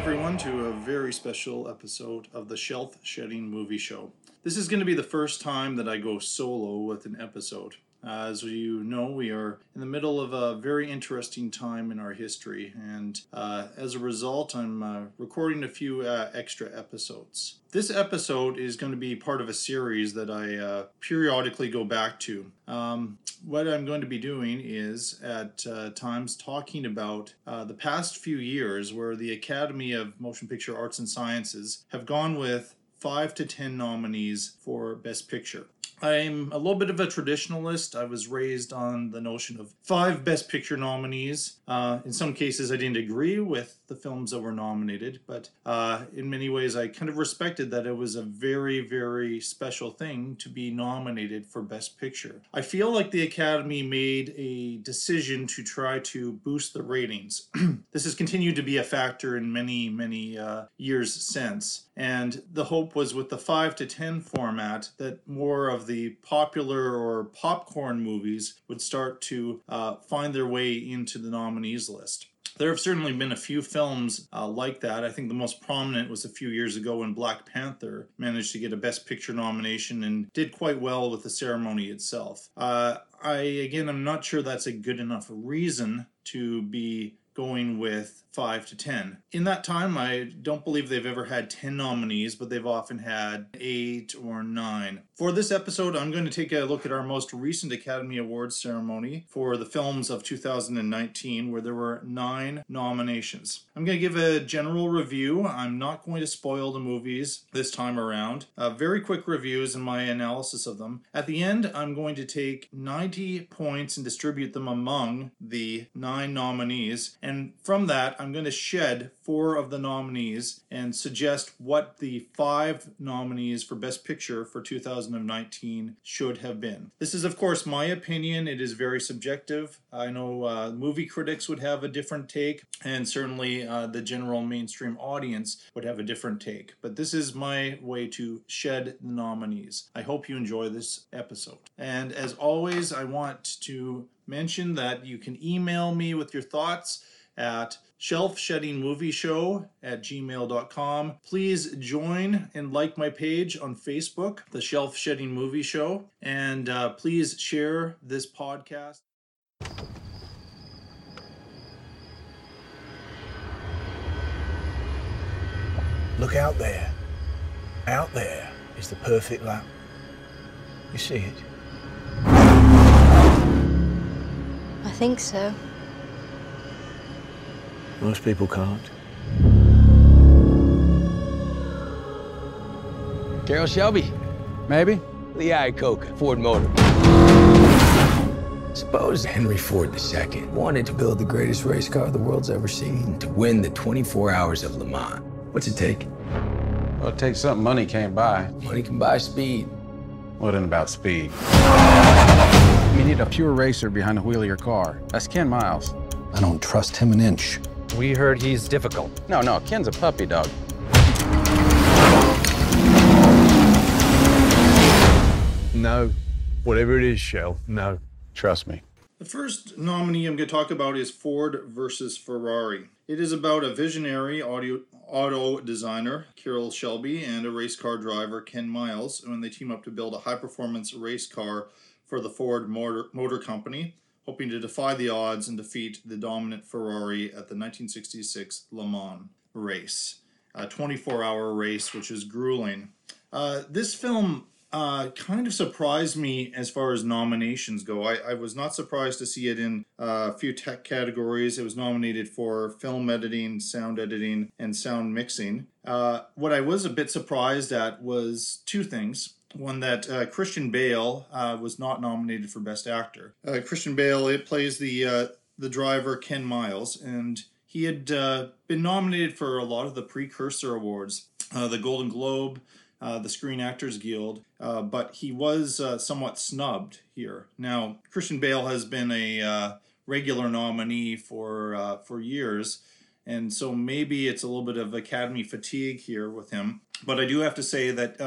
everyone, to a very special episode of the Shelf Shedding Movie Show. This is going to be the first time that I go solo with an episode. As you know, we are in the middle of a very interesting time in our history, and uh, as a result, I'm uh, recording a few uh, extra episodes. This episode is going to be part of a series that I uh, periodically go back to. Um, what I'm going to be doing is at uh, times talking about the past few years where the Academy of Motion Picture Arts and Sciences have gone with five to ten nominees for Best Picture. I'm a little bit of a traditionalist. I was raised on the notion of five Best Picture nominees. Uh, in some cases, I didn't agree with the films that were nominated, but uh, in many ways, I kind of respected that it was a very, very special thing to be nominated for Best Picture. I feel like the Academy made a decision to try to boost the ratings. this has continued to be a factor in many, many uh, years since. And the hope was with the 5 to 10 format that more of the popular or popcorn movies would start to uh, find their way into the nominees list. There have certainly been a few films uh, like that. I think the most prominent was a few years ago when Black Panther managed to get a Best Picture nomination and did quite well with the ceremony itself. Uh, I, again, I'm not sure that's a good enough reason to be going with 5 to 10. In that time, I don't believe they've ever had 10 nominees, but they've often had 8 or 9. For this episode, I'm going to take a look at our most recent Academy Awards ceremony for the films of 2019, where there were 9 nominations. I'm going to give a general review. I'm not going to spoil the movies this time around. Uh, very quick reviews and my analysis of them. At the end, I'm going to take 90 points and distribute them among the 9 nominees. And from that, I'm going to shed four of the nominees and suggest what the five nominees for Best Picture for 2019 should have been. This is, of course, my opinion. It is very subjective. I know uh, movie critics would have a different take, and certainly uh, the general mainstream audience would have a different take. But this is my way to shed the nominees. I hope you enjoy this episode. And as always, I want to mention that you can email me with your thoughts at shelf shedding movie show at gmail.com please join and like my page on facebook the shelf shedding movie show and uh, please share this podcast. Look out there. Out there is the perfect lap. You see it. I think so most people can't. Carroll Shelby. Maybe. Lee Iacocca, Ford Motor. Suppose Henry Ford II wanted to build the greatest race car the world's ever seen to win the 24 hours of Le Mans. What's it take? Well, it takes something money can't buy. Money can buy speed. What well, about speed? You need a pure racer behind the wheel of your car. That's Ken Miles. I don't trust him an inch. We heard he's difficult. No, no, Ken's a puppy dog. No. Whatever it is, Shell, no. Trust me. The first nominee I'm going to talk about is Ford versus Ferrari. It is about a visionary audio, auto designer, Carroll Shelby, and a race car driver, Ken Miles, when they team up to build a high performance race car for the Ford Motor, Motor Company hoping to defy the odds and defeat the dominant Ferrari at the 1966 Le Mans race, a 24 hour race, which is grueling. Uh, this film uh, kind of surprised me as far as nominations go. I, I was not surprised to see it in uh, a few tech categories. It was nominated for film editing, sound editing, and sound mixing. Uh, what I was a bit surprised at was two things one that uh, Christian Bale uh, was not nominated for Best Actor. Uh, Christian Bale it plays the uh, the driver Ken Miles, and he had uh, been nominated for a lot of the precursor awards, uh, the Golden Globe, the Screen Actors Guild, but he was somewhat snubbed here. Now Christian Bale has been a regular nominee for for years. And so maybe it's a little bit of Academy fatigue here with him. But I do have to say that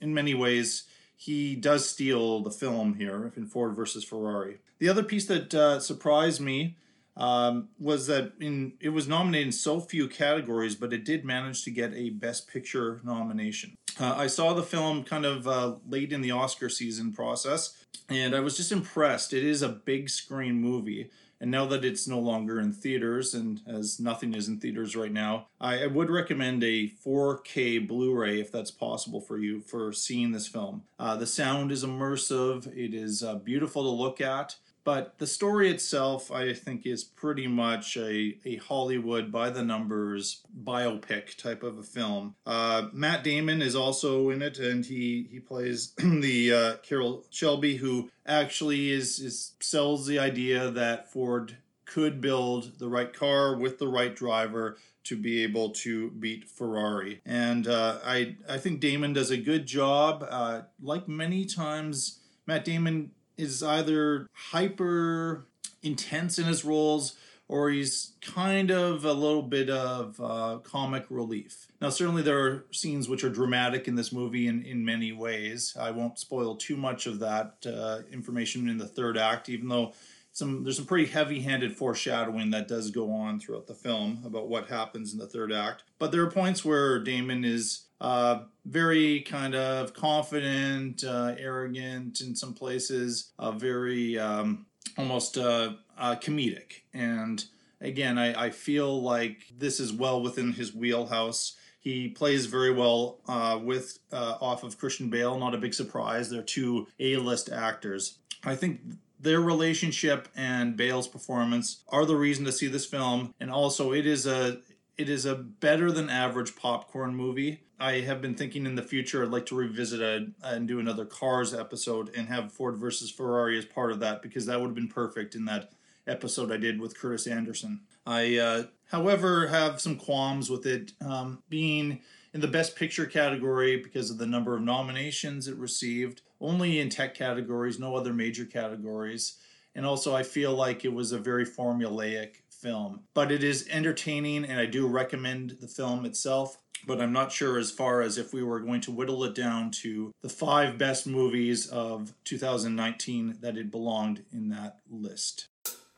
in many ways, he does steal the film here in Ford versus Ferrari. The other piece that uh, surprised me um, was that in it was nominated in so few categories, but it did manage to get a Best Picture nomination. Uh, I saw the film kind of uh, late in the Oscar season process, and I was just impressed. It is a big screen movie. And now that it's no longer in theaters, and as nothing is in theaters right now, I, would recommend a 4K Blu ray if that's possible for you for seeing this film. Uh, the sound is immersive, it is uh, beautiful to look at. But the story itself, I think, is pretty much a, a Hollywood by the numbers biopic type of a film. Uh, Matt Damon is also in it, and he he plays the uh, Carroll Shelby, who actually is is sells the idea that Ford could build the right car with the right driver to be able to beat Ferrari. And uh, I I think Damon does a good job. Uh, like many times, Matt Damon is either hyper intense in his roles or he's kind of a little bit of uh, comic relief. Now, certainly there are scenes which are dramatic in this movie in, in many ways. I won't spoil too much of that uh, information in the third act, even though some there's some pretty heavy-handed foreshadowing that does go on throughout the film about what happens in the third act. But there are points where Damon is uh, very kind of confident, uh, arrogant in some places, uh, very um, almost uh, uh, comedic. And again, I, I feel like this is well within his wheelhouse. He plays very well uh, with off of Christian Bale. Not a big surprise. They're two A-list actors. I think their relationship and Bale's performance are the reason to see this film. And also, it is a it is a better than average popcorn movie. I have been thinking in the future I'd like to revisit a, and do another Cars episode and have Ford versus Ferrari as part of that because that would have been perfect in that episode I did with Curtis Anderson. I, uh, however, have some qualms with it um, being in the Best Picture category because of the number of nominations it received, only in tech categories, no other major categories. And also, I feel like it was a very formulaic film. But it is entertaining, and I do recommend the film itself. But I'm not sure as far as if we were going to whittle it down to the five best movies of 2019 that it belonged in that list.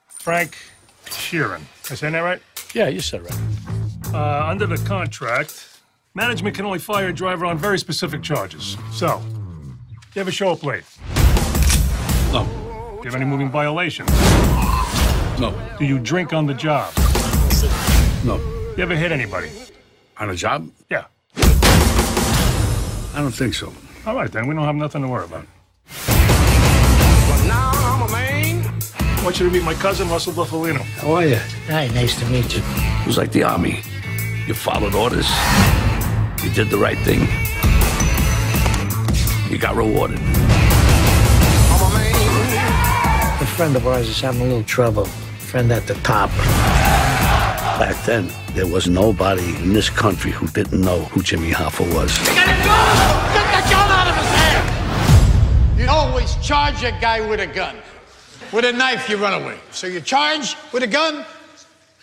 Frank Sheeran. Am I saying that right? Yeah, you said right. Uh, under the contract, management can only fire a driver on very specific charges. So, do you a show up late? No. Do you have any moving violations? No. Do you drink on the job? No. You ever hit anybody? On a job? Yeah. I don't think so. All right, then. We don't have nothing to worry about. now I'm a man. I want you to meet my cousin, Russell Bufalino. How are you? Hi, nice to meet you. It was like the army. You followed orders. You did the right thing. You got rewarded. A friend of ours is having a little trouble. Friend at the top. Back then, there was nobody in this country who didn't know who Jimmy Hoffa was. Get the gun! Get the gun out of his hand! You always charge a guy with a gun. With a knife, you run away. So you charge with a gun,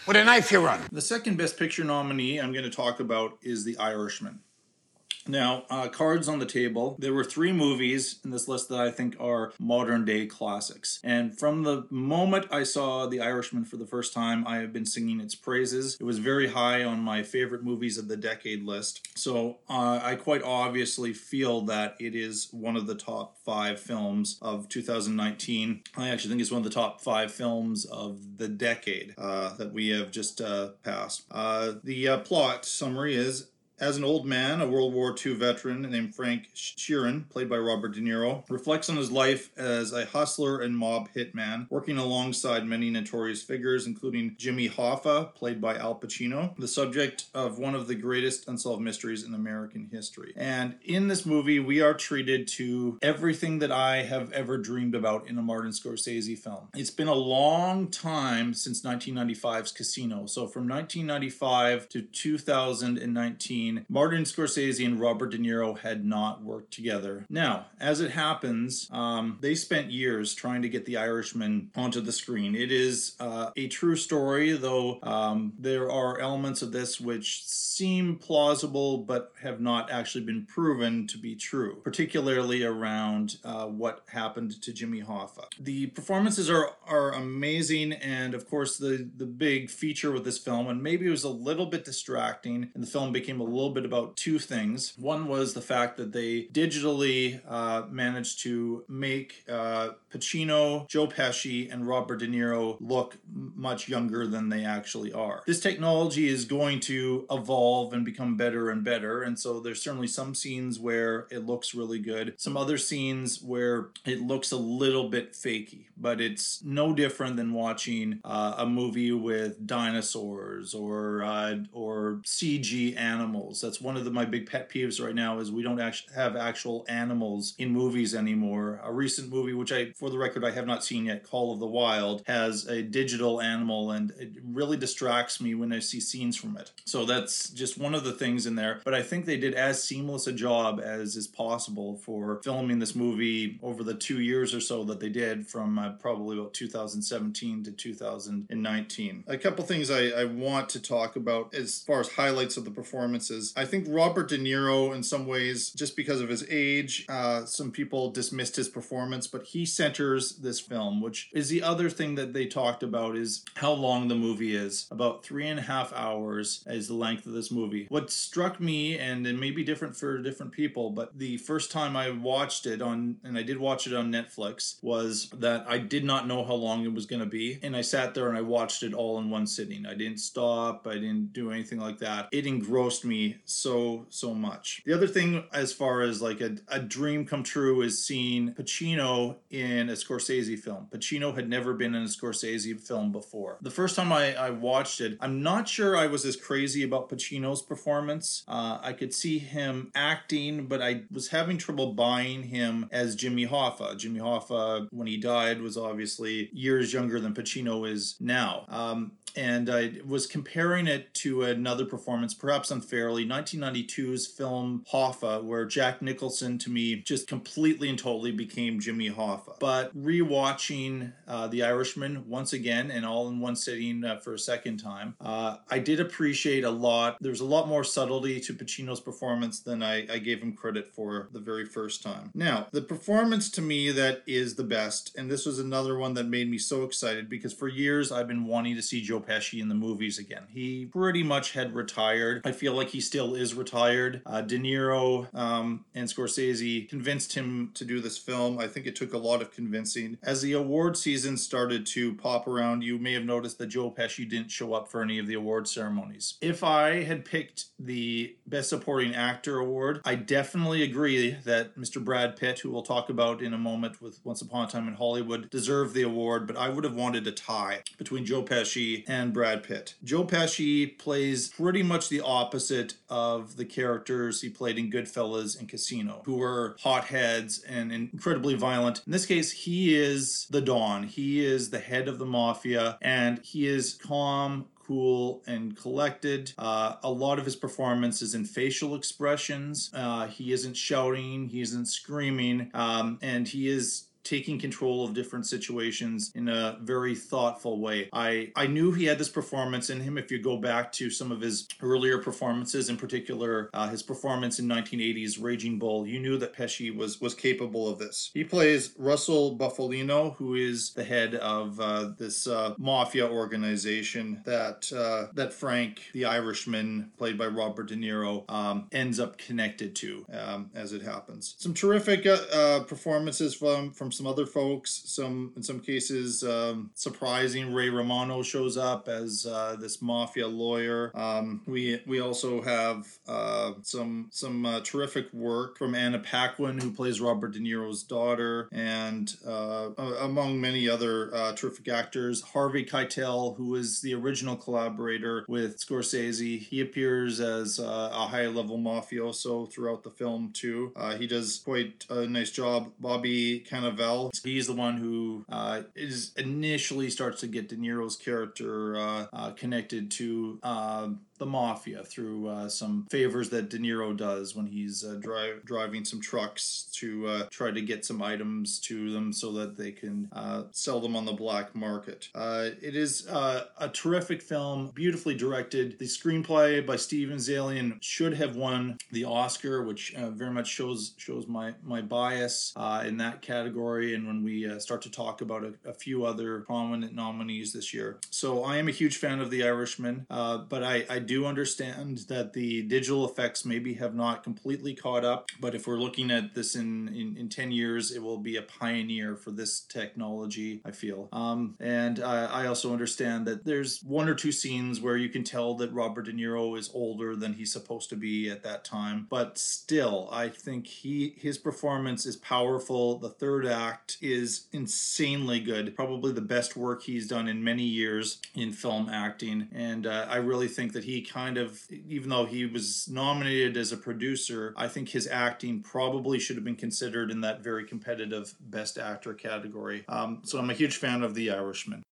with a knife, you run. The second Best Picture nominee I'm going to talk about is The Irishman. Now, uh, cards on the table. There were three movies in this list that I think are modern day classics. And from the moment I saw The Irishman for the first time, I have been singing its praises. It was very high on my favorite movies of the decade list. So uh, I quite obviously feel that it is one of the top five films of 2019. I actually think it's one of the top five films of the decade uh, that we have just uh, passed. Uh, the uh, plot summary is as an old man, a World War II veteran named Frank Sheeran, played by Robert De Niro, reflects on his life as a hustler and mob hitman, working alongside many notorious figures, including Jimmy Hoffa, played by Al Pacino, the subject of one of the greatest unsolved mysteries in American history. And in this movie, we are treated to everything that I have ever dreamed about in a Martin Scorsese film. It's been a long time since 1995's Casino. So from 1995 to 2019, Martin Scorsese and Robert De Niro had not worked together. Now, as it happens, um, they spent years trying to get The Irishman onto the screen. It is uh, a true story, though um, there are elements of this which seem plausible but have not actually been proven to be true, particularly around uh, what happened to Jimmy Hoffa. The performances are are amazing, and of course the the big feature with this film, and maybe it was a little bit distracting, and the film became a little bit about two things. One was the fact that they digitally uh, managed to make uh, Pacino, Joe Pesci, and Robert De Niro look much younger than they actually are. This technology is going to evolve and become better and better, and so there's certainly some scenes where it looks really good, some other scenes where it looks a little bit fakey, but it's no different than watching uh, a movie with dinosaurs or uh, or CG animals. That's one of the, my big pet peeves right now is we don't actually have actual animals in movies anymore. A recent movie, which I, for the record, I have not seen yet, Call of the Wild, has a digital animal, and it really distracts me when I see scenes from it. So that's just one of the things in there. But I think they did as seamless a job as is possible for filming this movie over the two years or so that they did from uh, probably about 2017 to 2019. A couple things I, I want to talk about as far as highlights of the I think Robert De Niro, in some ways, just because of his age, uh, some people dismissed his performance, but he centers this film, which is the other thing that they talked about is how long the movie is. About three and a half hours is the length of this movie. What struck me, and it may be different for different people, but the first time I watched it on, and I did watch it on Netflix, was that I did not know how long it was going to be. And I sat there and I watched it all in one sitting. I didn't stop, I didn't do anything like that. It engrossed me so, so much. The other thing, as far as like a, a dream come true, is seeing Pacino in a Scorsese film. Pacino had never been in a Scorsese film before. The first time I, I watched it, I'm not sure I was as crazy about Pacino's performance. Uh, I could see him acting, but I was having trouble buying him as Jimmy Hoffa. Jimmy Hoffa, when he died, was obviously years younger than Pacino is now. Um, and I was comparing it to another performance, perhaps unfairly, 1992's film Hoffa, where Jack Nicholson to me just completely and totally became Jimmy Hoffa. But rewatching uh, The Irishman once again and all in one sitting uh, for a second time, uh, I did appreciate a lot. There's a lot more subtlety to Pacino's performance than I, I gave him credit for the very first time. Now, the performance to me that is the best, and this was another one that made me so excited because for years I've been wanting to see Joe Pesci in the movies again. He pretty much had retired. I feel like he still is retired. Uh, De Niro um, and Scorsese convinced him to do this film. I think it took a lot of convincing. As the award season started to pop around, you may have noticed that Joe Pesci didn't show up for any of the award ceremonies. If I had picked the Best Supporting Actor award, I definitely agree that Mr. Brad Pitt, who we'll talk about in a moment with Once Upon a Time in Hollywood, deserved the award, but I would have wanted a tie between Joe Pesci and Brad Pitt. Joe Pesci plays pretty much the opposite of the characters he played in Goodfellas and Casino, who were hotheads and incredibly violent. In this case, he is the Don. He is the head of the mafia, and he is calm, cool and collected. Uh, a lot of his performance is in facial expressions. Uh, he isn't shouting, he isn't screaming, um, and he is taking control of different situations in a very thoughtful way. I I knew he had this performance in him. If you go back to some of his earlier performances, in particular uh, his performance in 1980's Raging Bull, you knew that Pesci was was capable of this. He plays Russell Bufalino, who is the head of uh, this uh, mafia organization that uh, that Frank, the Irishman, played by Robert De Niro, um, ends up connected to um, as it happens. Some terrific uh, uh, performances from from some other folks. Some in some cases um, surprising. Ray Romano shows up as uh, this mafia lawyer. Um, we we also have uh, some some uh, terrific work from Anna Paquin, who plays Robert De Niro's daughter, and uh, among many other uh, terrific actors. Harvey Keitel, who is the original collaborator with Scorsese, he appears as uh, a high level mafioso throughout the film too. he does quite a nice job. Bobby He's the one who uh, is initially starts to get De Niro's character uh, uh, connected to um, the mafia through uh, some favors that De Niro does when he's uh, dri- driving some trucks to uh, try to get some items to them so that they can uh, sell them on the black market. Uh, it is uh, a terrific film, beautifully directed. The screenplay by Steven Zaillian should have won the Oscar, which very much shows shows my my bias in that category. And when we start to talk about a, a few other prominent nominees this year, so I am a huge fan of The Irishman, but I, I do understand that the digital effects maybe have not completely caught up. But if we're looking at this in, in, in 10 years, it will be a pioneer for this technology, I feel. Um, and I also understand that there's one or two scenes where you can tell that Robert De Niro is older than he's supposed to be at that time. But still, I think he his performance is powerful. The third act is insanely good. Probably the best work he's done in many years in film acting. And uh, I really think that he kind of, even though he was nominated as a producer, I think his acting probably should have been considered in that very competitive Best Actor category. Um, so I'm a huge fan of The Irishman.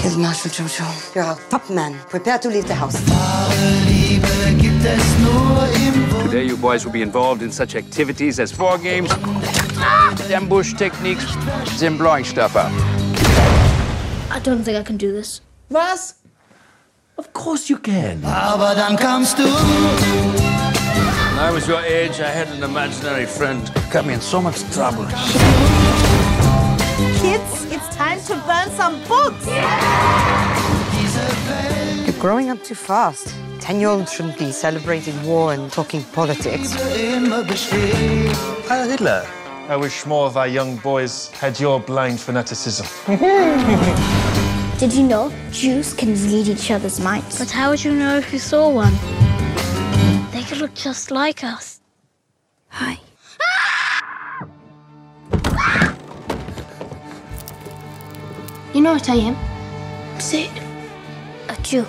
Here's Marshal Jojo. You're a top man. Prepare to leave the house. Today, you boys will be involved in such activities as war games, ambush techniques, and blowing stuff up. I don't think I can do this. Was? Of course you can. Abadan comes to When I was your age, I had an imaginary friend. Got me in so much trouble. Kids, it's time to burn some books. You're growing up too fast. Ten-year-olds shouldn't be celebrating war and talking politics. Heil Hitler. I wish more of our young boys had your blind fanaticism. Did you know Jews can read each other's minds? But how would you know if you saw one? They could look just like us. Hi. You know what I am? Say it. A Jew.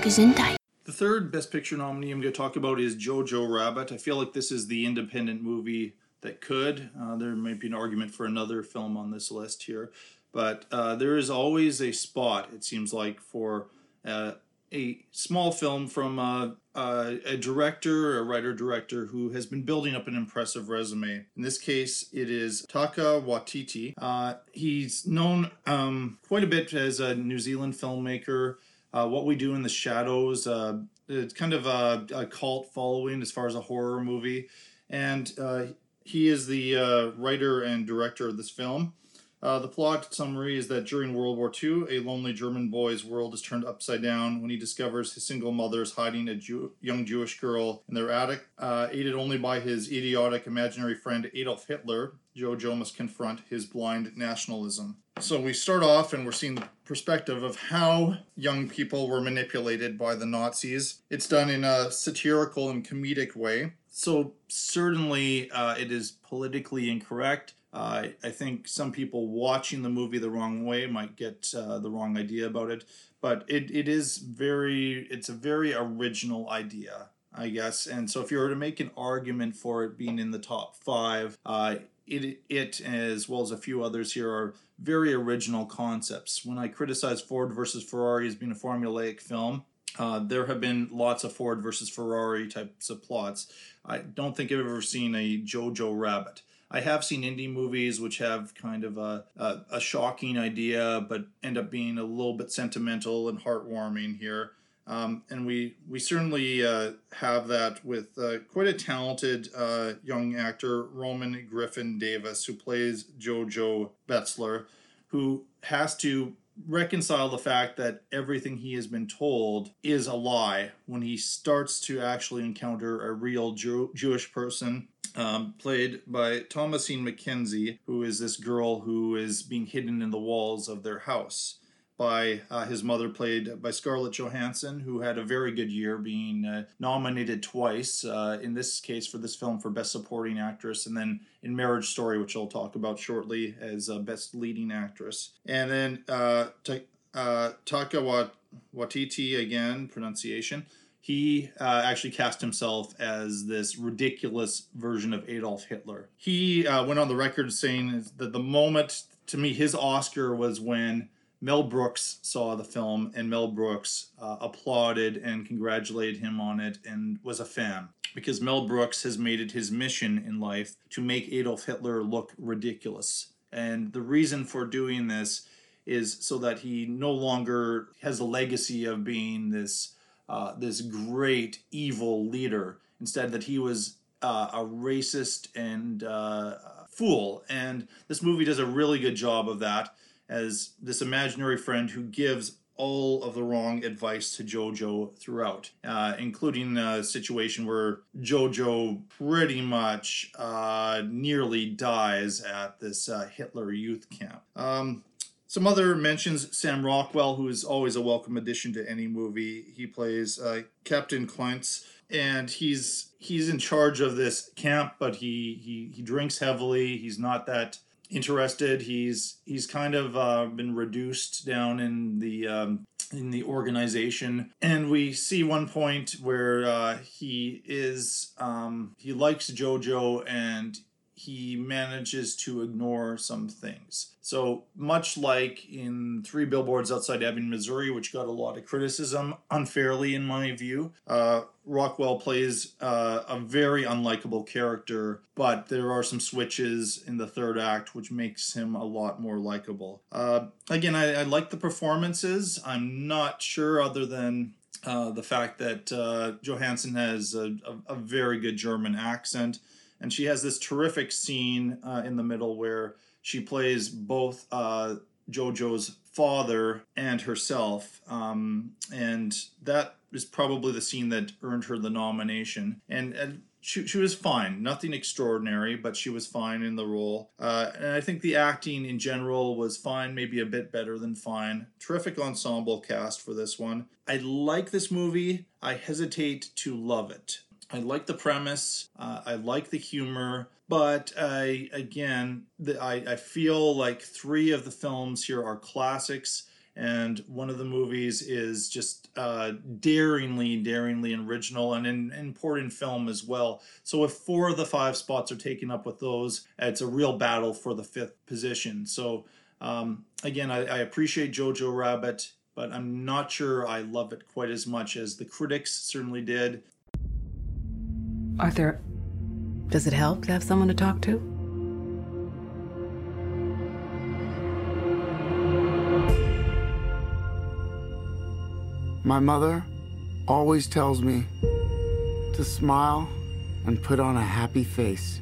Gesundheit. The third Best Picture nominee I'm going to talk about is Jojo Rabbit. I feel like this is the independent movie that could. Uh, there might be an argument for another film on this list here, but uh, there is always a spot, it seems like, for uh, a small film from uh, uh, a director, a writer director who has been building up an impressive resume. In this case, it is Taika Waititi. Uh, he's known um, quite a bit as a New Zealand filmmaker. Uh, what We Do in the Shadows, uh, it's kind of a, a, cult following as far as a horror movie. And uh, he is the writer and director of this film. Uh, the plot summary is that during World War II, a lonely German boy's world is turned upside down when he discovers his single mother is hiding a Jew- young Jewish girl in their attic. Uh, aided only by his idiotic imaginary friend Adolf Hitler, Jojo must confront his blind nationalism. So we start off and we're seeing the perspective of how young people were manipulated by the Nazis. It's done in a satirical and comedic way. So certainly uh, it is politically incorrect. Uh, I think some people watching the movie the wrong way might get uh, the wrong idea about it, but it, it is very it's a very original idea, I guess. And so if you were to make an argument for it being in the top five, uh, it it as well as a few others here are very original concepts. When I criticize Ford versus Ferrari as being a formulaic film, uh, there have been lots of Ford versus Ferrari types of plots. I don't think I've ever seen a Jojo Rabbit. I have seen indie movies which have kind of a, a, a, shocking idea, but end up being a little bit sentimental and heartwarming here. Um, and we we certainly uh, have that with uh, quite a talented uh, young actor, Roman Griffin Davis, who plays Jojo Betzler, who has to reconcile the fact that everything he has been told is a lie when he starts to actually encounter a real Jew- Jewish person um, played by Thomasin McKenzie, who is this girl who is being hidden in the walls of their house. By uh, his mother, played by Scarlett Johansson, who had a very good year, being uh, nominated twice. Uh, in this case, for this film, for Best Supporting Actress, and then in Marriage Story, which I'll talk about shortly, as Best Leading Actress. And then uh, uh, Taika Waititi, again, pronunciation he uh, actually cast himself as this ridiculous version of Adolf Hitler. He uh, went on the record saying that the moment, to me, his Oscar was when Mel Brooks saw the film, and Mel Brooks uh, applauded and congratulated him on it and was a fan. Because Mel Brooks has made it his mission in life to make Adolf Hitler look ridiculous. And the reason for doing this is so that he no longer has a legacy of being this uh, this great evil leader. Instead, that he was uh, a racist and uh, fool. And this movie does a really good job of that as this imaginary friend who gives all of the wrong advice to Jojo throughout, uh, including a situation where Jojo pretty much uh, nearly dies at this uh, Hitler youth camp. Um, some other mentions Sam Rockwell, who is always a welcome addition to any movie. He plays uh, Captain Klintz, and he's he's in charge of this camp, but he he he drinks heavily. He's not that interested. He's he's kind of uh, been reduced down in the um, in the organization, and we see one point where uh, he is um, he likes JoJo and he manages to ignore some things. So much like in Three Billboards Outside Ebbing, Missouri, which got a lot of criticism unfairly, in my view, uh, Rockwell plays uh, a very unlikable character, but there are some switches in the third act which makes him a lot more likable. Uh, again, I, I like the performances. I'm not sure, other than uh, the fact that uh, Johansson has a, a, a, very good German accent and she has this terrific scene uh, in the middle where she plays both uh, JoJo's father and herself, um, and that is probably the scene that earned her the nomination. And, and she, she was fine, nothing extraordinary, but she was fine in the role. Uh, and I think the acting in general was fine, maybe a bit better than fine. Terrific ensemble cast for this one. I like this movie. I hesitate to love it. I like the premise. Uh, I like the humor, but I again, the, I, I feel like three of the films here are classics, and one of the movies is just uh, daringly, daringly original and an important film as well. So if four of the five spots are taken up with those, it's a real battle for the fifth position. So um, again, I, I appreciate Jojo Rabbit but I'm not sure I love it quite as much as the critics certainly did. Arthur, does it help to have someone to talk to? My mother always tells me to smile and put on a happy face.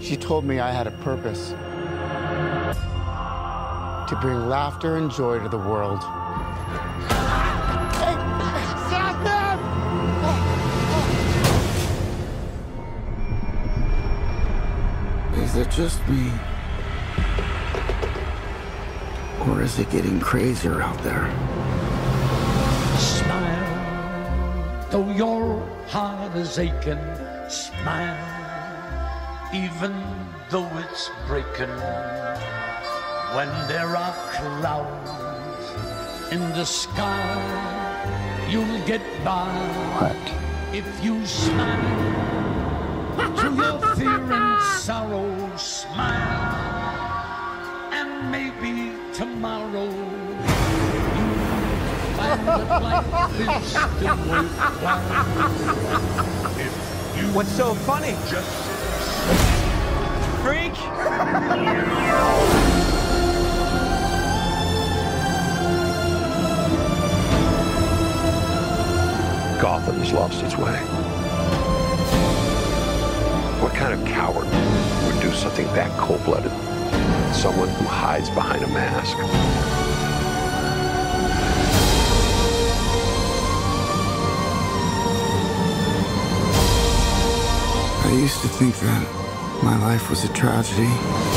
She told me I had a purpose to bring laughter and joy to the world. Is it just me? Or is it getting crazier out there? Smile, though your heart is aching. Smile, even though it's breaking. When there are clouds in the sky, you'll get by. What? If you smile you What's so funny? Just freak. Gotham has lost its way. What kind of coward would do something that cold-blooded? Someone who hides behind a mask. I used to think that my life was a tragedy.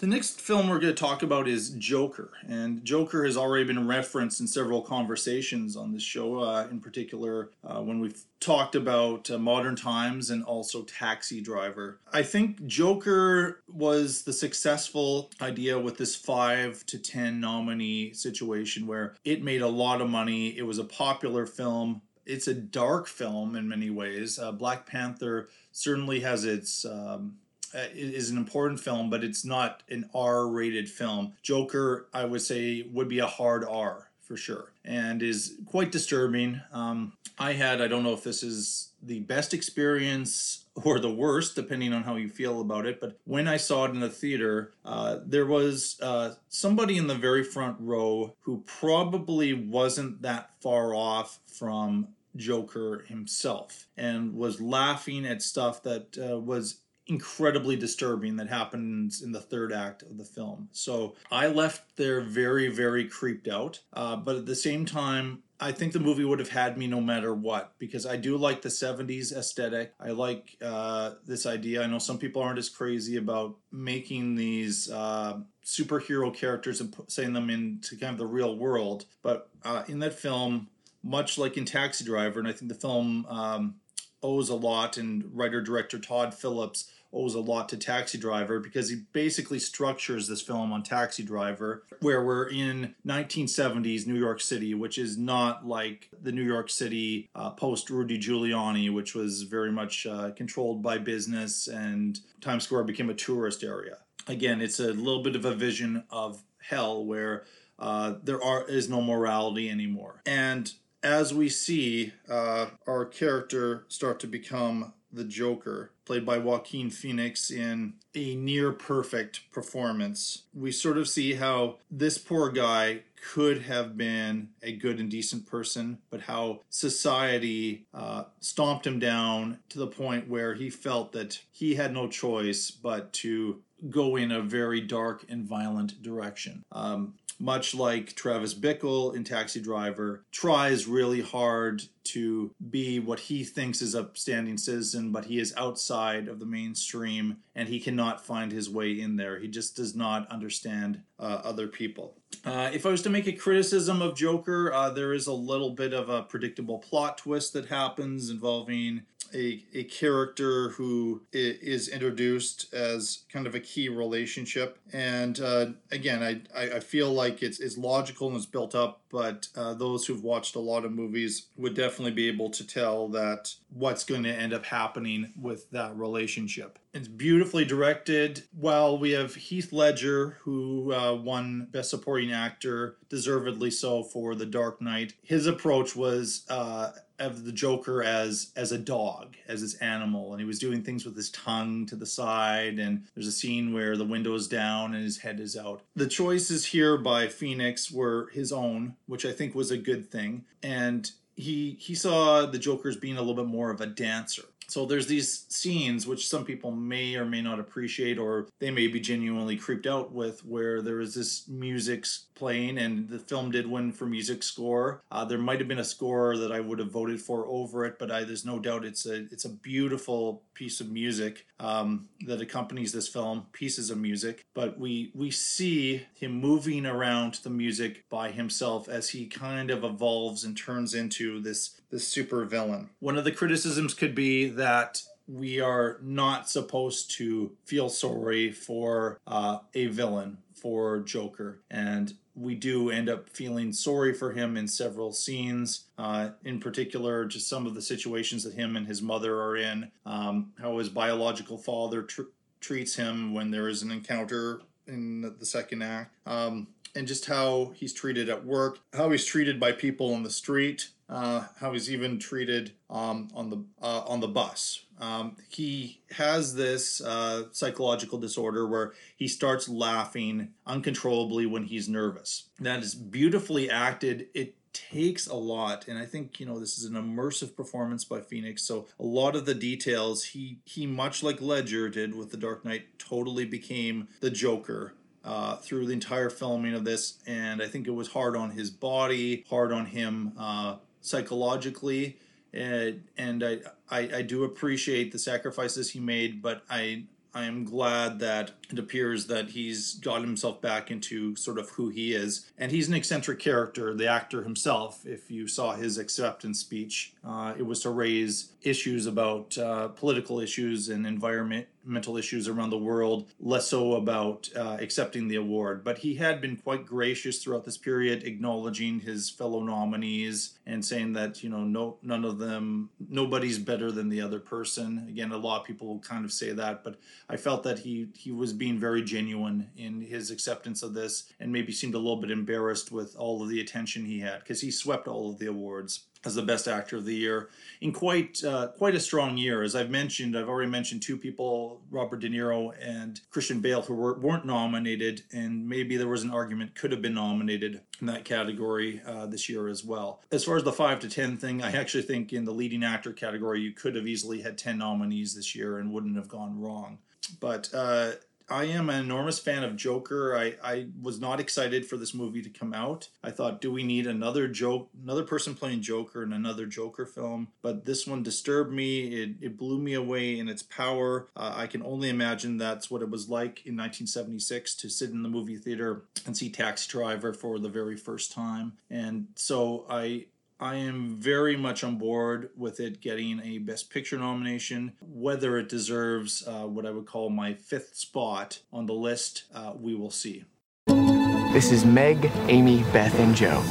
The next film we're going to talk about is Joker, and Joker has already been referenced in several conversations on this show. Uh, in particular, uh, when we've talked about uh, Modern Times and also Taxi Driver. I think Joker was the successful idea with this five to ten nominee situation where it made a lot of money. It was a popular film. It's a dark film in many ways. Uh, Black Panther certainly has its. Um, is an important film, but it's not an R-rated film. Joker, I would say, would be a hard R for sure, and is quite disturbing. Um, I had, I don't know if this is the best experience or the worst, depending on how you feel about it. But when I saw it in the theater, uh, there was uh, somebody in the very front row who probably wasn't that far off from Joker himself and was laughing at stuff that uh, was incredibly disturbing that happens in the third act of the film. So I left there very, very creeped out. Uh, but at the same time, I think the movie would have had me no matter what because I do like the 70s aesthetic. I like uh, this idea. I know some people aren't as crazy about making these uh, superhero characters and setting them into kind of the real world. But uh, in that film, much like in Taxi Driver, and I think the film um, owes a lot, and writer director Todd Phillips owes a lot to Taxi Driver because he basically structures this film on Taxi Driver, where we're in 1970s New York City, which is not like the New York City uh, post Rudy Giuliani, which was very much uh, controlled by business, and Times Square became a tourist area. Again, it's a little bit of a vision of hell where uh, there are is no morality anymore, and as we see uh, our character start to become the Joker, played by Joaquin Phoenix in a near perfect performance. We sort of see how this poor guy could have been a good and decent person, but how society uh, stomped him down to the point where he felt that he had no choice but to go in a very dark and violent direction. Um, much like Travis Bickle in Taxi Driver, tries really hard to be what he thinks is upstanding citizen, but he is outside of the mainstream and he cannot find his way in there. He just does not understand uh, other people. Uh, if I was to make a criticism of Joker, uh, there is a little bit of a predictable plot twist that happens involving a, a character who is introduced as kind of a key relationship. And uh, again, I, I feel like it's, it's logical and it's built up, but uh, those who've watched a lot of movies would definitely be able to tell that what's going to end up happening with that relationship. It's beautifully directed. While we have Heath Ledger, who uh, won Best Supporting Actor, deservedly so for The Dark Knight, his approach was uh, of the Joker as as a dog, as his animal, and he was doing things with his tongue to the side. And there's a scene where the window is down and his head is out. The choices here by Phoenix were his own, which I think was a good thing, and he he saw the Joker as being a little bit more of a dancer. So there's these scenes which some people may or may not appreciate, or they may be genuinely creeped out with, where there is this music playing, and the film did win for music score. Uh, there might have been a score that I would have voted for over it, but I, there's no doubt it's a it's a beautiful piece of music um, that accompanies this film, pieces of music. But we we see him moving around the music by himself as he kind of evolves and turns into this this super villain. One of the criticisms could be that we are not supposed to feel sorry for uh, a villain, for Joker. And we do end up feeling sorry for him in several scenes. Uh, in particular, just some of the situations that him and his mother are in, um, how his biological father tr- treats him when there is an encounter in the second act. Um, and just how he's treated at work, how he's treated by people on the street, uh, how he's even treated um, on the uh, on the bus. Um, he has this uh, psychological disorder where he starts laughing uncontrollably when he's nervous. That is beautifully acted. It takes a lot and i think you know this is an immersive performance by phoenix so a lot of the details he he much like ledger did with the dark knight totally became the joker uh, through the entire filming of this, and I think it was hard on his body, hard on him uh, psychologically, and, and I, I, I do appreciate the sacrifices he made, but I I am glad that it appears that he's got himself back into sort of who he is. And he's an eccentric character, the actor himself. If you saw his acceptance speech, uh, it was to raise issues about uh, political issues and environmental issues around the world, less so about uh, accepting the award. But he had been quite gracious throughout this period, acknowledging his fellow nominees and saying that, you know, no, none of them, nobody's better than the other person. Again, a lot of people kind of say that, but I felt that he he was being very genuine in his acceptance of this and maybe seemed a little bit embarrassed with all of the attention he had because he swept all of the awards as the best actor of the year in quite uh, quite a strong year. As I've mentioned, I've already mentioned two people, Robert De Niro and Christian Bale, who were, weren't nominated, and maybe there was an argument could have been nominated in that category uh, this year as well. As far as the five to ten thing, I actually think in the leading actor category, you could have easily had ten nominees this year and wouldn't have gone wrong. But uh, I am an enormous fan of Joker. I, I was not excited for this movie to come out. I thought, do we need another joke, another person playing Joker in another Joker film? But this one disturbed me. It, it blew me away in its power. Uh, I can only imagine that's what it was like in 1976 to sit in the movie theater and see Taxi Driver for the very first time. And so I I am very much on board with it getting a Best Picture nomination. Whether it deserves uh, what I would call my fifth spot on the list, uh, we will see. This is Meg, Amy, Beth, and Jo.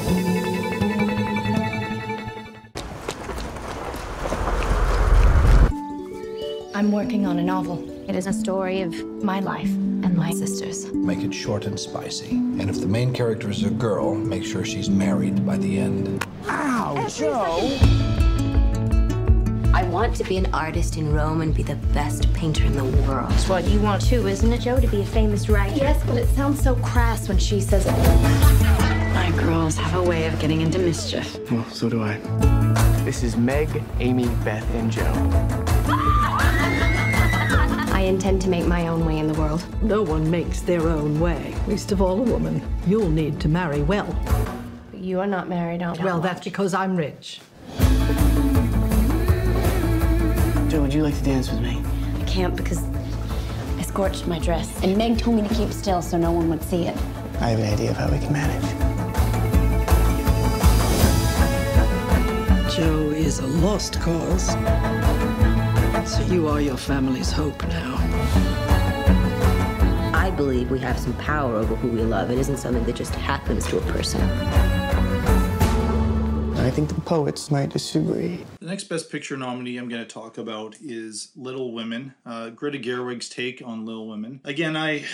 I'm working on a novel. It is a story of my life and my sister's. Make it short and spicy. And if the main character is a girl, make sure she's married by the end. Ow, Jo! I want to be an artist in Rome and be the best painter in the world. That's what you want too, isn't it, Jo? To be a famous writer. Yes, but it sounds so crass when she says it. My girls have a way of getting into mischief. Well, so do I. This is Meg, Amy, Beth, and Jo. I intend to make my own way in the world. No one makes their own way, least of all a woman. You'll need to marry well. You are not married, aren't you? Well, that's because I'm rich. Jo, would you like to dance with me? I can't because I scorched my dress. And Meg told me to keep still so no one would see it. I have an idea of how we can manage. Jo is a lost cause. So you are your family's hope now. I believe we have some power over who we love. It isn't something that just happens to a person. I think the poets might disagree. The next Best Picture nominee I'm going to talk about is Little Women, uh, Greta Gerwig's take on Little Women. Again, I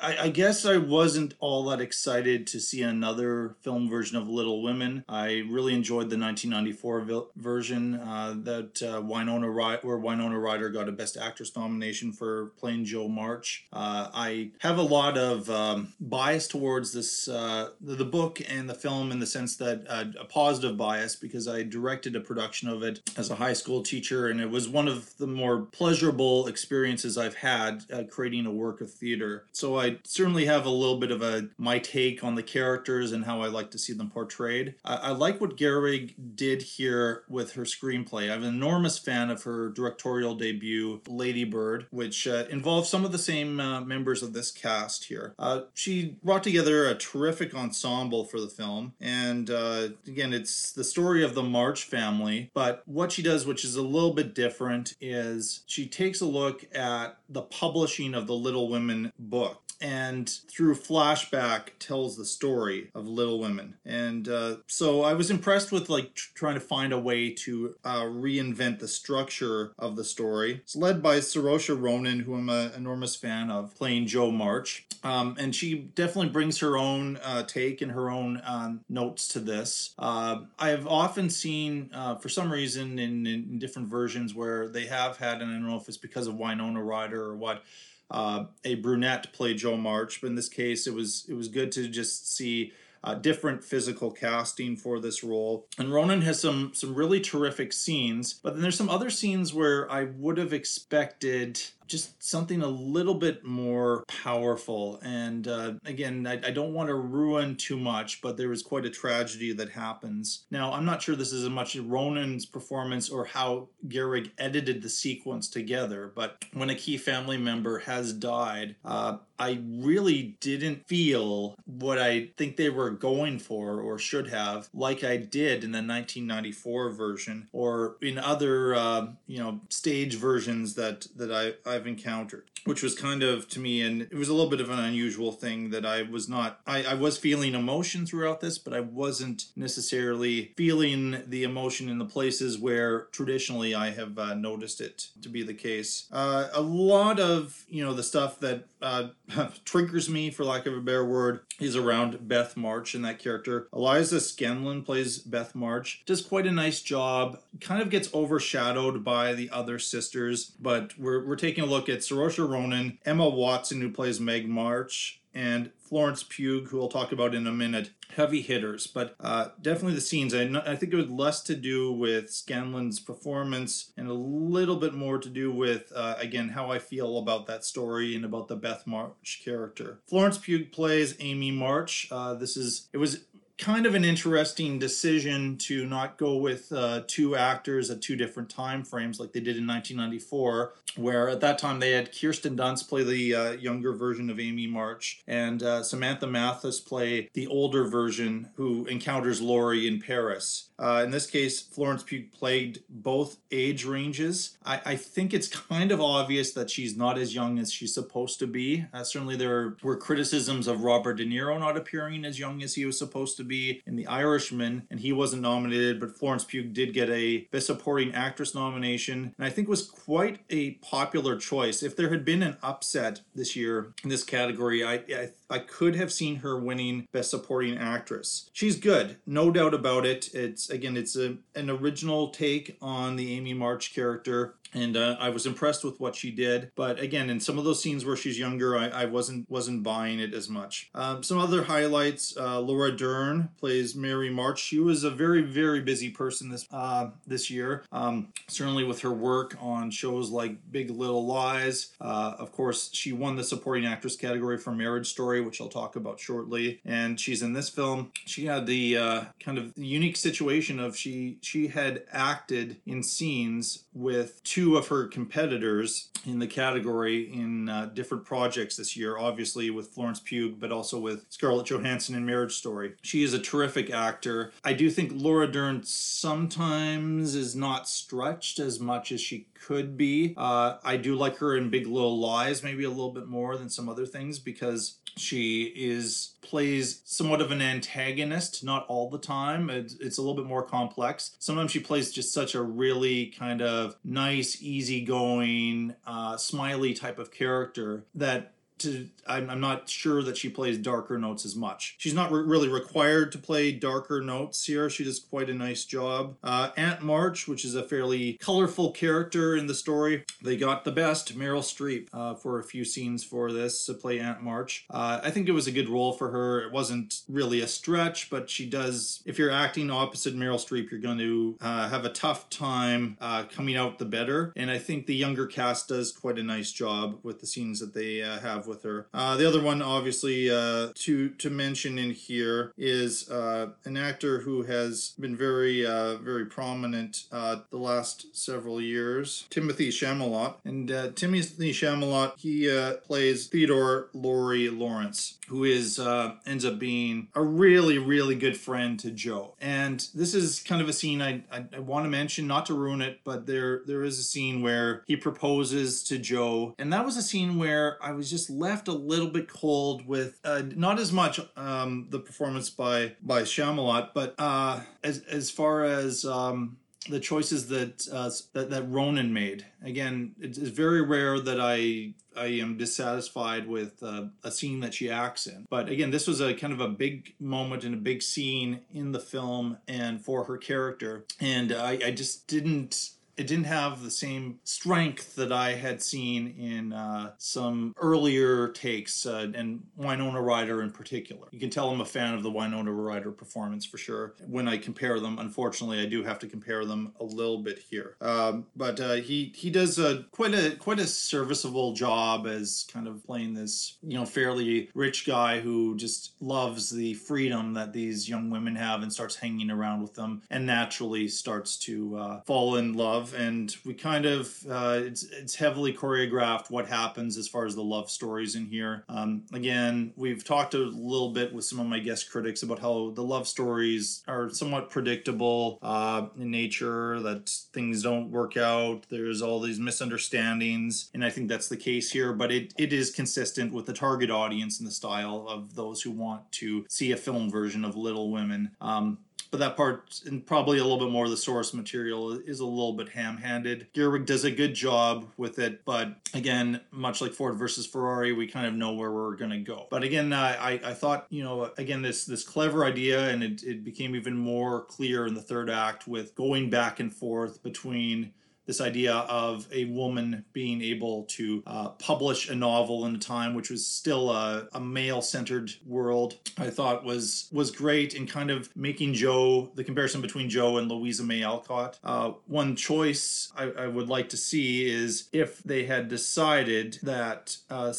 I, I, guess I wasn't all that excited to see another film version of Little Women. I really enjoyed the 1994 vi- version uh, that uh, Winona Ry- where Winona Ryder got a Best Actress nomination for playing Jo March. Uh, I have a lot of um, bias towards this uh, the book and the film in the sense that uh, a positive bias because I directed a production of it as a high school teacher and it was one of the more pleasurable experiences I've had uh, creating a work of theater. So I certainly have a little bit of a my take on the characters and how I like to see them portrayed. I, I like what Gerwig did here with her screenplay. I'm an enormous fan of her directorial debut, Lady Bird, which uh, involves some of the same uh, members of this cast here. Uh, she brought together a terrific ensemble for the film, and uh, again, it's the story of the March family. But what she does, which is a little bit different, is she takes a look at the publishing of the Little Women book and through flashback tells the story of Little Women. And uh, so I was impressed with like tr- trying to find a way to uh, reinvent the structure of the story. It's led by Saoirse Ronan, who I'm an enormous fan of, playing Jo March. Um, and she definitely brings her own uh, take and her own um, notes to this. Uh, I have often seen, uh, for some reason, in, in different versions where they have had, and I don't know if it's because of Winona Ryder or what, uh, a brunette play Jo March, but in this case, it was it was good to just see uh, different physical casting for this role. And Ronan has some some really terrific scenes, but then there's some other scenes where I would have expected just something a little bit more powerful. And uh, again, I, I don't want to ruin too much, but there is quite a tragedy that happens. Now, I'm not sure this is as much Ronan's performance or how Gerwig edited the sequence together, but when a key family member has died, uh, I really didn't feel what I think they were going for or should have, like I did in the 1994 version or in other, uh, you know, stage versions that that I, I've encountered. Which was kind of to me, and it was a little bit of an unusual thing that I was not. I, I was feeling emotion throughout this, but I wasn't necessarily feeling the emotion in the places where traditionally I have uh, noticed it to be the case. Uh, a lot of you know the stuff that uh, triggers me, for lack of a better word, is around Beth March and that character. Eliza Scanlen plays Beth March, does quite a nice job. Kind of gets overshadowed by the other sisters, but we're, we're taking a look at Saoirse Ronan, Emma Watson, who plays Meg March, and Florence Pugh, who we'll talk about in a minute. Heavy hitters, but uh, definitely the scenes. I, I think it was less to do with Scanlen's performance and a little bit more to do with, uh, again, how I feel about that story and about the Beth March character. Florence Pugh plays Amy March. Uh, this is, it was kind of an interesting decision to not go with uh, two actors at two different time frames like they did in 1994 where at that time they had kirsten dunst play the uh, younger version of amy march and uh, samantha mathis play the older version who encounters laurie in paris uh, in this case, Florence Pugh played both age ranges. I, I, think it's kind of obvious that she's not as young as she's supposed to be. Uh, certainly, there were criticisms of Robert De Niro not appearing as young as he was supposed to be in The Irishman, and he wasn't nominated, but Florence Pugh did get a Best Supporting Actress nomination, and I think was quite a popular choice. If there had been an upset this year in this category, I, I I could have seen her winning Best Supporting Actress. She's good, no doubt about it. It's again, it's a, an original take on the Amy March character and uh, I was impressed with what she did. But again, in some of those scenes where she's younger, I, I wasn't wasn't buying it as much. Um, some other highlights: uh, Laura Dern plays Mary March. She was a very very busy person this uh, this year. Um, certainly with her work on shows like Big Little Lies. Uh, of course, she won the supporting actress category for Marriage Story, which I'll talk about shortly. And she's in this film. She had the uh, kind of unique situation of she she had acted in scenes with two of her competitors in the category in uh, different projects this year, obviously with Florence Pugh, but also with Scarlett Johansson in Marriage Story. She is a terrific actor. I do think Laura Dern sometimes is not stretched as much as she could be. Uh, I do like her in Big Little Lies, maybe a little bit more than some other things because she is plays somewhat of an antagonist, not all the time. It's, it's a little bit more complex. Sometimes she plays just such a really kind of nice, easygoing, uh, smiley type of character that to I'm, I'm not sure that she plays darker notes as much. She's not re- really required to play darker notes here. She does quite a nice job. Uh, Aunt March, which is a fairly colorful character in the story, they got the best Meryl Streep uh, for a few scenes for this to play Aunt March. Uh, I think it was a good role for her. It wasn't really a stretch, but she does. If you're acting opposite Meryl Streep, you're going to uh, have a tough time uh, coming out the better. And I think the younger cast does quite a nice job with the scenes that they uh, have with her. Uh, the other one, obviously, uh, to to mention in here is uh, an actor who has been very uh, very prominent uh, the last several years, Timothée Chalamet. And uh, Timothée Chalamet, he plays Theodore Laurie Laurence, who is ends up being a really really good friend to Jo. And this is kind of a scene I, I, I want to mention, not to ruin it, but there there is a scene where he proposes to Jo, and that was a scene where I was just left a little bit cold with uh, not as much um, the performance by by Chalamet, but uh, as as far as um, the choices that, uh, that that Ronan made. Again, it's, it's very rare that I I am dissatisfied with uh, a scene that she acts in. But again, this was a kind of a big moment and a big scene in the film and for her character, and I, I just didn't it didn't have the same strength that I had seen in uh, some earlier takes, uh, and Winona Ryder in particular. You can tell I'm a fan of the Winona Ryder performance for sure. When I compare them, unfortunately, I do have to compare them a little bit here. Um, but uh, he he does a quite a quite a serviceable job as kind of playing this you know fairly rich guy who just loves the freedom that these young women have and starts hanging around with them and naturally starts to uh, fall in love. And we kind of uh, it's it's heavily choreographed what happens as far as the love stories in here. Um, again, we've talked a little bit with some of my guest critics about how the love stories are somewhat predictable uh, in nature, that things don't work out. There's all these misunderstandings, and I think that's the case here. But it, it is consistent with the target audience and the style of those who want to see a film version of Little Women. Um, but that part and probably a little bit more of the source material is a little bit ham-handed. Gerwig does a good job with it, but again, much like Ford versus Ferrari, we kind of know where we're going to go. But again, I, I thought you know again this this clever idea, and it, it became even more clear in the third act with going back and forth between this idea of a woman being able to uh, publish a novel in a time which was still a, a male-centered world i thought was was great in kind of making jo the comparison between jo and louisa may alcott. Uh, one choice I, I, would like to see is if they had decided that uh,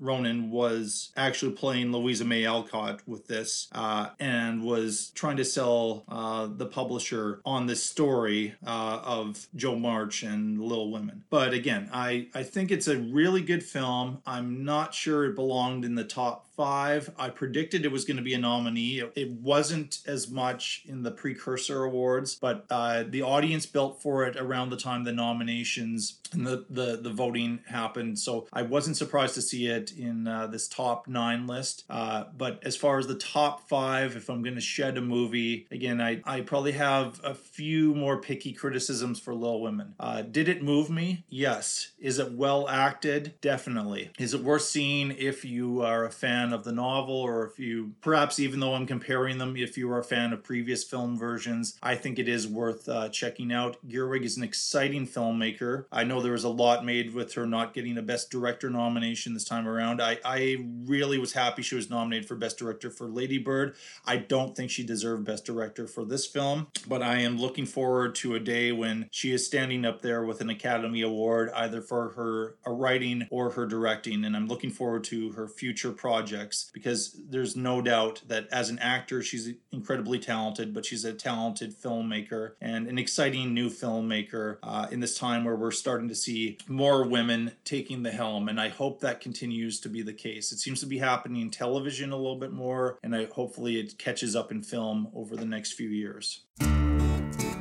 ronan was actually playing louisa may alcott with this uh, and was trying to sell uh, the publisher on this story uh, of jo March and Little Women. But again, I, I think it's a really good film. I'm not sure it belonged in the top five. I predicted it was going to be a nominee. It wasn't as much in the precursor awards, but uh, the audience built for it around the time the nominations and the, the, the voting happened. So I wasn't surprised to see it in uh, this top nine list. Uh, but as far as the top five, if I'm going to shed a movie, again, I, I probably have a few more picky criticisms for Little Women. Uh, did it move me? Yes. Is it well acted? Definitely. Is it worth seeing if you are a fan of the novel or if you, perhaps even though I'm comparing them, if you are a fan of previous film versions, I think it is worth uh, checking out. Gerwig is an exciting filmmaker. I know there was a lot made with her not getting a Best Director nomination this time around. I, I really was happy she was nominated for Best Director for Lady Bird. I don't think she deserved Best Director for this film, but I am looking forward to a day when she is standing up there with an Academy Award either for her writing or her directing, and I'm looking forward to her future projects because there's no doubt that as an actor, she's incredibly talented, but she's a talented filmmaker and an exciting new filmmaker uh, in this time where we're starting to see more women taking the helm, and I hope that continues to be the case. It seems to be happening in television a little bit more, and I hopefully it catches up in film over the next few years.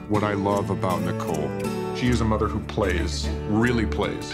What I love about Nicole, she is a mother who plays, really plays.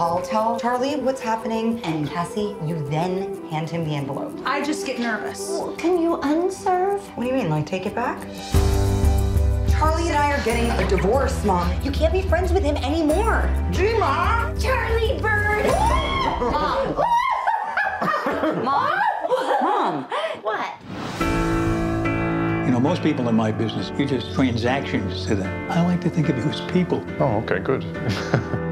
I'll tell Charlie what's happening, and Cassie, you then hand him the envelope. I just get nervous. Can you unserve? What do you mean, like take it back? Charlie and I are getting a divorce, Mom. You can't be friends with him anymore. Gee, Mom. Charlie Bird! Mom. Mom. Mom. What? You know, most people in my business, you're just transactions to them. I like to think of you as people. Oh, okay, good.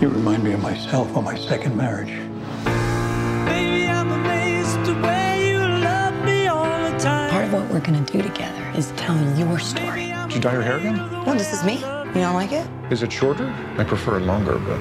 You remind me of myself on my second marriage. Part of what we're gonna do together is tell your story. Did you dye your hair again? No, this is me. You don't like it? Is it shorter? I prefer it longer, but.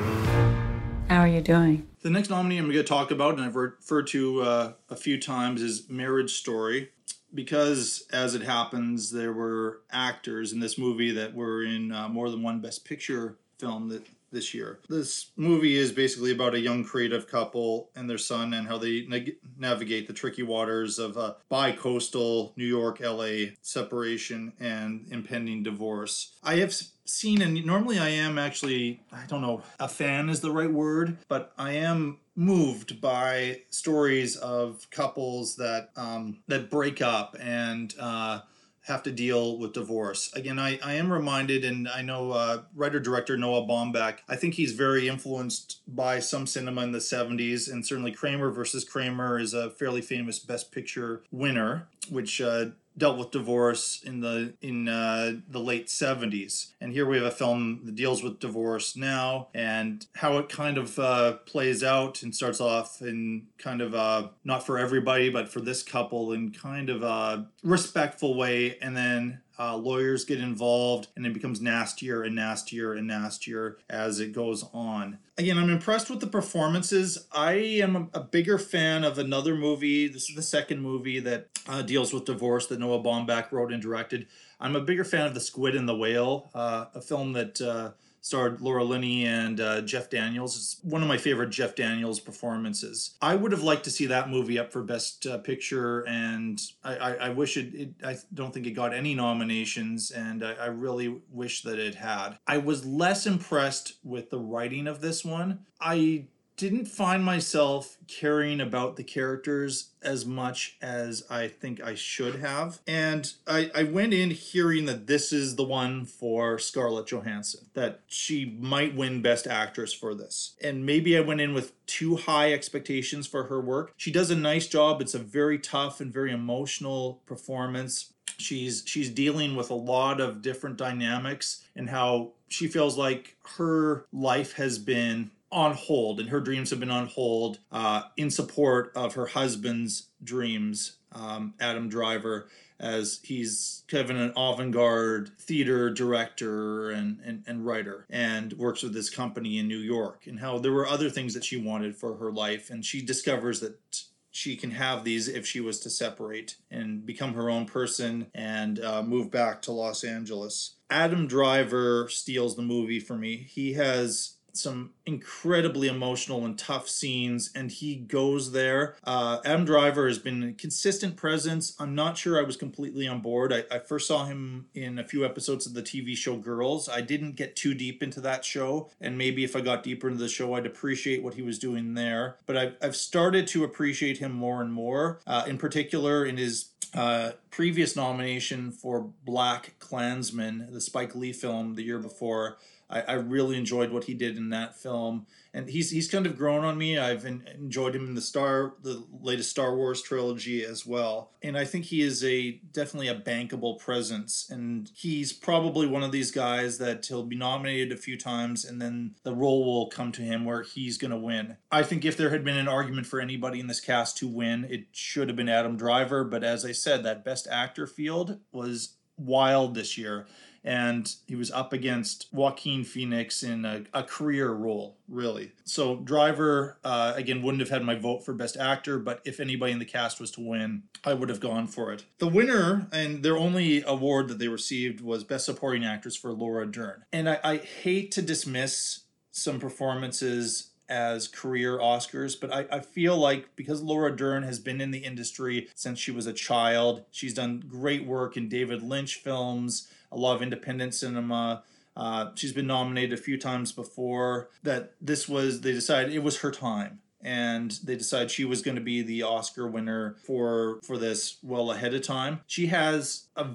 How are you doing? The next nominee I'm going to talk about, and I've referred to uh, a few times, is Marriage Story. Because, as it happens, there were actors in this movie that were in uh, more than one Best Picture film that this year. This movie is basically about a young creative couple and their son and how they nag- navigate the tricky waters of a bi-coastal New York LA separation and impending divorce. I have seen and normally I am actually I don't know a fan is the right word, but I am moved by stories of couples that um, that break up and uh, have to deal with divorce. Again, I, I am reminded, and I know uh, writer director Noah Baumbach, I think he's very influenced by some cinema in the 70s, and certainly Kramer versus Kramer is a fairly famous Best Picture winner, which uh, dealt with divorce in the in uh, the late 70s and here we have a film that deals with divorce now and how it kind of uh, plays out and starts off in kind of uh, not for everybody but for this couple in kind of a respectful way. And then uh, lawyers get involved and it becomes nastier and nastier and nastier as it goes on. Again i'm impressed with the performances. I am a, bigger fan of another movie this is the second movie that uh, deals with divorce that noah baumbach wrote and directed. I'm a bigger fan of the squid and the whale uh, a film that uh, starred Laura Linney and uh, Jeff Daniels. It's one of my favorite Jeff Daniels performances. I would have liked to see that movie up for Best uh, Picture, and I, I, I wish it, it, I don't think it got any nominations, and I, I really wish that it had. I was less impressed with the writing of this one. I didn't find myself caring about the characters as much as I think I should have. And I, I went in hearing that this is the one for Scarlett Johansson, that she might win Best Actress for this. And maybe I went in with too high expectations for her work. She does a nice job. It's a very tough and very emotional performance she's she's dealing with a lot of different dynamics and how she feels like her life has been on hold and her dreams have been on hold uh, in support of her husband's dreams um, adam driver as he's kind of an avant-garde theater director and, and, and writer and works with this company in new york and how there were other things that she wanted for her life and she discovers that she can have these if she was to separate and become her own person and uh, move back to Los Angeles. Adam Driver steals the movie for me. He has some incredibly emotional and tough scenes, and he goes there. Uh, Adam Driver has been a consistent presence. I'm not sure I was completely on board. I, I first saw him in a few episodes of the TV show Girls. I didn't get too deep into that show, and maybe if I got deeper into the show, I'd appreciate what he was doing there. But I've, I've started to appreciate him more and more, uh, in particular in his uh, previous nomination for BlacKkKlansman, the Spike Lee film the year before. I, I really enjoyed what he did in that film, and he's he's kind of grown on me. I've en- enjoyed him in the Star the latest Star Wars trilogy as well, and I think he is a definitely a bankable presence, and he's probably one of these guys that he'll be nominated a few times, and then the role will come to him where he's going to win. I think if there had been an argument for anybody in this cast to win, it should have been Adam Driver, but as I said, that Best Actor field was wild this year and he was up against Joaquin Phoenix in a, a career role, really. So Driver, uh, again, wouldn't have had my vote for Best Actor, but if anybody in the cast was to win, I would have gone for it. The winner, and their only award that they received, was Best Supporting Actress for Laura Dern. And I, I hate to dismiss some performances as career Oscars, but I, I feel like because Laura Dern has been in the industry since she was a child, she's done great work in David Lynch films, a lot of independent cinema. Uh, she's been nominated a few times before. That this was, they decided it was her time. And they decided she was going to be the Oscar winner for for this well ahead of time. She has a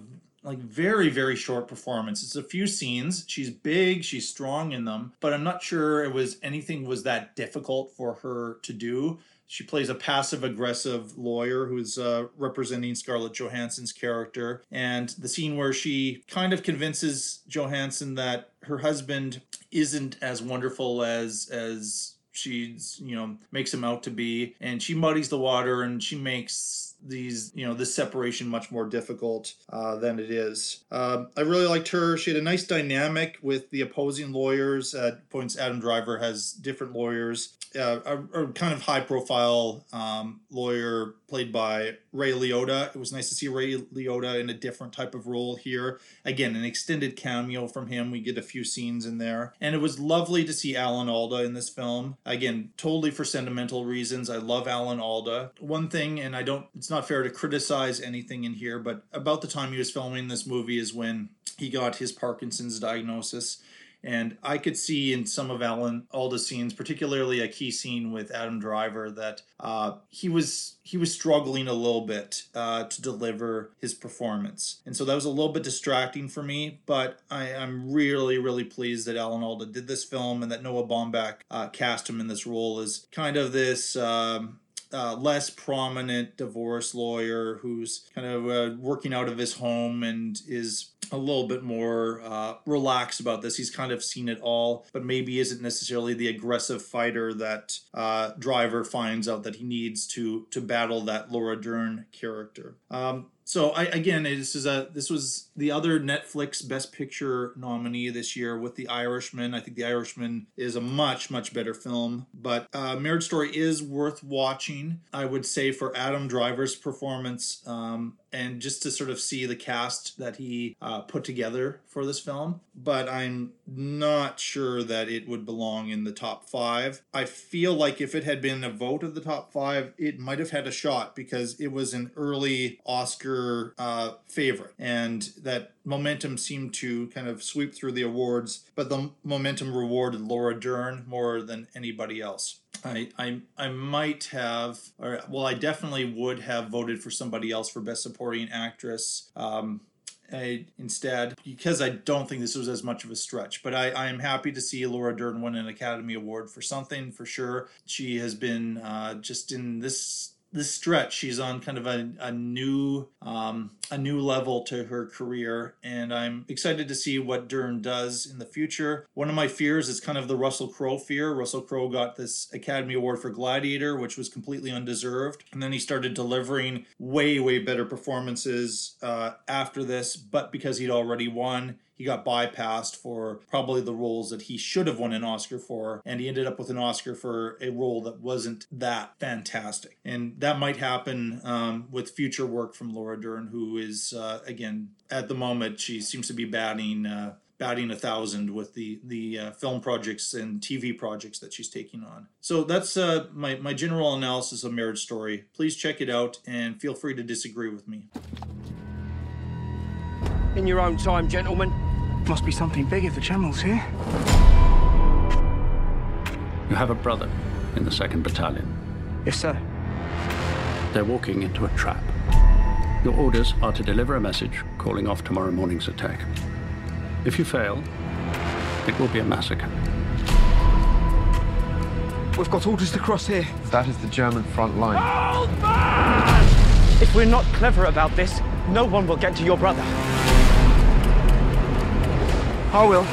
like very very short performance it's a few scenes she's big she's strong in them but i'm not sure it was anything was that difficult for her to do she plays a passive aggressive lawyer who's uh, representing Scarlett Johansson's character. And the scene where she kind of convinces Johansson that her husband isn't as wonderful as as she's you know makes him out to be and she muddies the water and she makes these you know this separation much more difficult uh, than it is. Um, i really liked her. She had a nice dynamic with the opposing lawyers. At points adam driver has different lawyers uh, a, a kind of high profile um, lawyer played by Ray Liotta. It was nice to see Ray Liotta in a different type of role here. Again, an extended cameo from him. We get a few scenes in there. And it was lovely to see Alan Alda in this film. Again, totally for sentimental reasons. I love Alan Alda. One thing, and I don't, it's not fair to criticize anything in here, but about the time he was filming this movie is when he got his Parkinson's diagnosis. And I could see in some of Alan Alda's scenes, particularly a key scene with Adam Driver, that uh, he was he was struggling a little bit uh, to deliver his performance, and so that was a little bit distracting for me. But I, am really really pleased that Alan Alda did this film and that Noah Baumbach uh, cast him in this role as kind of this. Um, uh, less prominent divorce lawyer who's kind of uh, working out of his home and is a little bit more uh, relaxed about this. He's kind of seen it all, but maybe isn't necessarily the aggressive fighter that uh, Driver finds out that he needs to to battle that Laura Dern character. Um, so I again this is a this was the other Netflix Best Picture nominee this year with The Irishman. I think The Irishman is a much much better film, but uh, Marriage Story is worth watching. I would say for Adam Driver's performance um, and just to sort of see the cast that he uh, put together for this film. But I'm not sure that it would belong in the top five. I feel like if it had been a vote of the top five, it might have had a shot because it was an early Oscar uh, favorite, and that momentum seemed to kind of sweep through the awards. But the momentum rewarded Laura Dern more than anybody else. I, I I might have, or well, I definitely would have voted for somebody else for best supporting actress. Um, I, instead, because I don't think this was as much of a stretch, but I, I am happy to see Laura Dern win an Academy Award for something for sure. She has been uh, just in this this stretch she's on kind of a, a new um, a new level to her career and i'm excited to see what dern does in the future. One of my fears is kind of the russell crowe fear. Russell crowe got this academy award for gladiator which was completely undeserved and then he started delivering way way better performances uh, after this but because he'd already won he got bypassed for probably the roles that he should have won an Oscar for, and he ended up with an Oscar for a role that wasn't that fantastic. And that might happen um, with future work from Laura Dern, who is uh, again at the moment she seems to be batting. Uh, batting a thousand with the the uh, film projects and TV projects that she's taking on. So that's uh, my my general analysis of Marriage Story. Please check it out and feel free to disagree with me. In your own time, gentlemen. Must be something big if the General's here. You have a brother in the 2nd Battalion. Yes, sir. They're walking into a trap. Your orders are to deliver a message calling off tomorrow morning's attack. If you fail, it will be a massacre. We've got orders to cross here. That is the German front line. If we're not clever about this, no one will get to your brother. I will.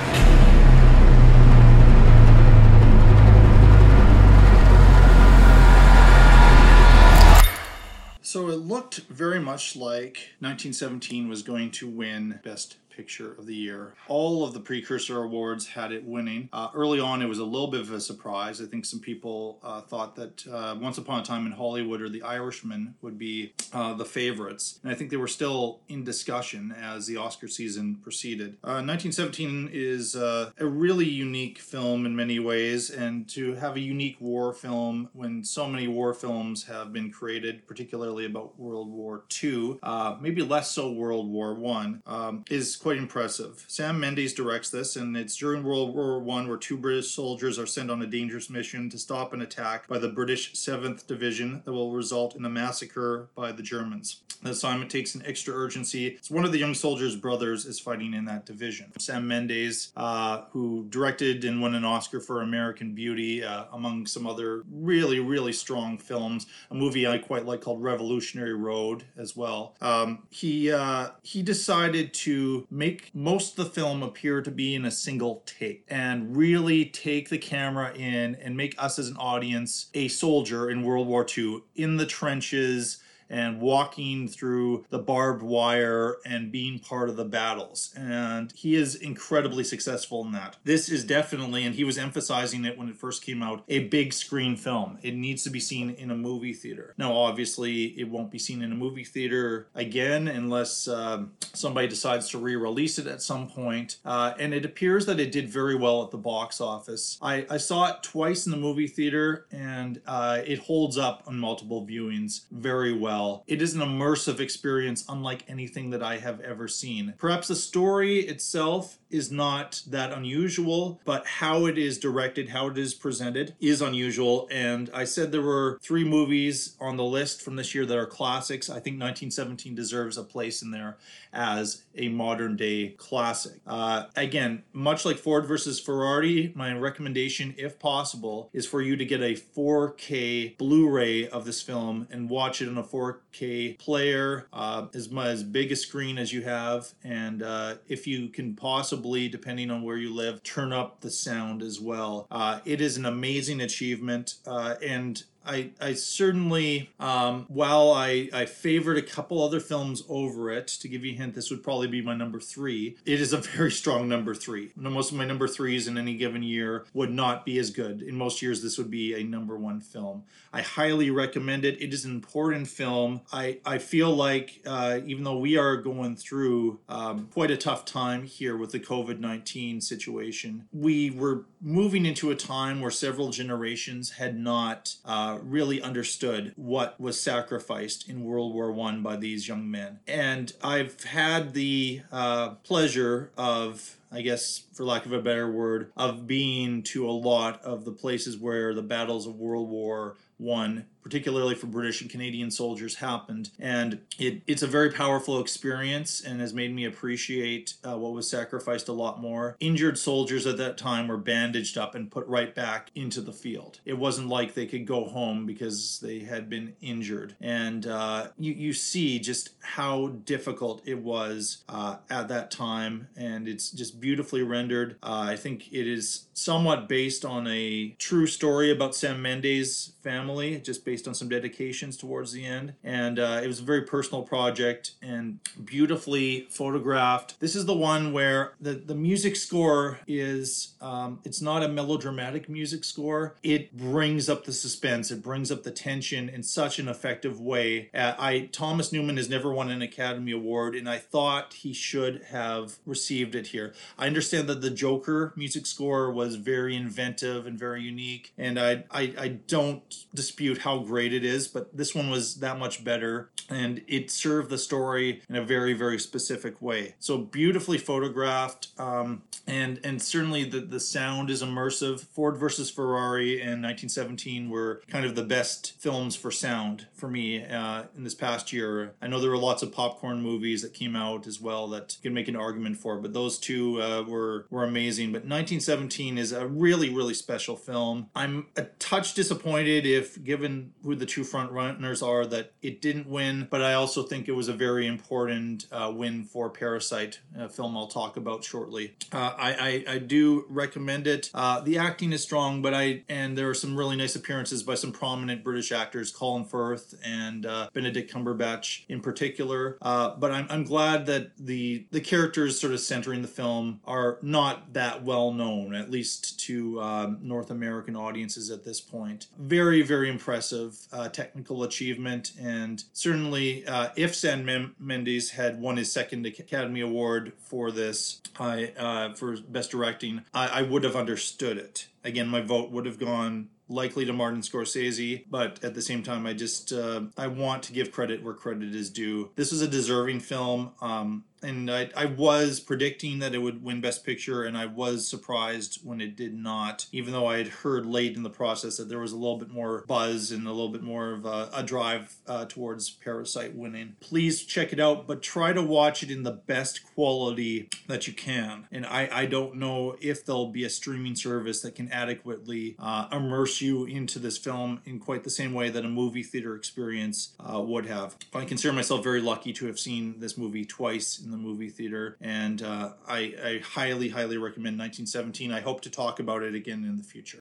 So it looked very much like 1917 was going to win Best Picture of the Year. All of the precursor awards had it winning. Uh, early on, it was a little bit of a surprise. I think some people uh, thought that uh, Once Upon a Time in Hollywood or The Irishman would be uh, the favorites. And I think they were still in discussion as the Oscar season proceeded. 1917 uh, is uh, a really unique film in many ways, and to have a unique war film when so many war films have been created, particularly about World War II, maybe less so World War One, um, is quite quite impressive. Sam Mendes directs this, and it's during World War One where two British soldiers are sent on a dangerous mission to stop an attack by the British 7th Division that will result in a massacre by the Germans. The assignment takes an extra urgency. It's one of the young soldiers' brothers is fighting in that division. Sam Mendes, uh, who directed and won an Oscar for American Beauty, uh, among some other really, really strong films. A movie I quite like called Revolutionary Road as well. Um, he uh, he decided to make most of the film appear to be in a single take and really take the camera in and make us as an audience a soldier in World War II in the trenches and walking through the barbed wire and being part of the battles. And he is incredibly successful in that. This is definitely, and he was emphasizing it when it first came out, a big screen film. It needs to be seen in a movie theater. Now, obviously, it won't be seen in a movie theater again unless um, somebody decides to re release it at some point. Uh, and it appears that it did very well at the box office. I, I saw it twice in the movie theater and uh, it holds up on multiple viewings very well. It is an immersive experience unlike anything that I have ever seen. Perhaps the story itself is not that unusual, but how it is directed, how it is presented is unusual. And I said there were three movies on the list from this year that are classics. I think 1917 deserves a place in there as a modern day classic. Uh, again, much like Ford versus Ferrari, my recommendation, if possible, is for you to get a 4K Blu ray of this film and watch it on a 4K player, uh, as, as big a screen as you have. And uh, if you can possibly, depending on where you live, turn up the sound as well. Uh, it is an amazing achievement. Uh, and I, I certainly, um, while I, I favored a couple other films over it, to give you a hint, this would probably be my number three. It is a very strong number three. Most of my number threes in any given year would not be as good. In most years, this would be a number one film. I highly recommend it. It is an important film. I, I feel like, uh, even though we are going through um, quite a tough time here with the COVID 19 situation, we were moving into a time where several generations had not. Uh, really understood what was sacrificed in World War One by these young men. And I've had the uh, pleasure of I guess, for lack of a better word, of being to a lot of the places where the battles of World War One, particularly for British and Canadian soldiers, happened. And it, it's a very powerful experience and has made me appreciate uh, what was sacrificed a lot more. Injured soldiers at that time were bandaged up and put right back into the field. It wasn't like they could go home because they had been injured. And uh, you, you see just how difficult it was uh, at that time. And it's just beautifully rendered. Uh, I think it is somewhat based on a true story about Sam Mendes' family, just based on some dedications towards the end. And uh, it was a very personal project and beautifully photographed. This is the one where the, the music score is, um, it's not a melodramatic music score. It brings up the suspense, it brings up the tension in such an effective way. Uh, I Thomas Newman has never won an Academy Award, and I thought he should have received it here. I understand that the Joker music score was very inventive and very unique, and I, I, I don't dispute how great it is, but this one was that much better, and it served the story in a very, very specific way. So beautifully photographed, um, and and certainly the, the sound is immersive. Ford versus Ferrari and 1917 were kind of the best films for sound for me uh, in this past year. I know there were lots of popcorn movies that came out as well that you can make an argument for, but those two uh, were were amazing. But 1917 is a really really special film. I'm a touch disappointed if given who the two front runners are that it didn't win, but I also think it was a very important uh, win for Parasite, a film I'll talk about shortly. Uh, I, I, I do recommend it. Uh, the acting is strong, but I and there are some really nice appearances by some prominent British actors, Colin Firth and uh, Benedict Cumberbatch in particular. Uh, but I'm, I'm glad that the the characters sort of centering the film are not that well known, at least to um, North American audiences at this point. Very very impressive uh, technical achievement, and certainly uh, if San Mem- Mendes had won his second Academy Award for this, I uh, for best directing, I, I would have understood it. Again, my vote would have gone likely to Martin Scorsese, but at the same time, I just uh, I want to give credit where credit is due. This was a deserving film. Um, and I, I was predicting that it would win Best Picture, and I was surprised when it did not, even though I had heard late in the process that there was a little bit more buzz and a little bit more of a, a drive uh, towards Parasite winning. Please check it out, but try to watch it in the best quality that you can. And I, I don't know if there'll be a streaming service that can adequately uh, immerse you into this film in quite the same way that a movie theater experience uh, would have. I consider myself very lucky to have seen this movie twice in the movie theater, and uh, I, I highly, highly recommend 1917. I hope to talk about it again in the future.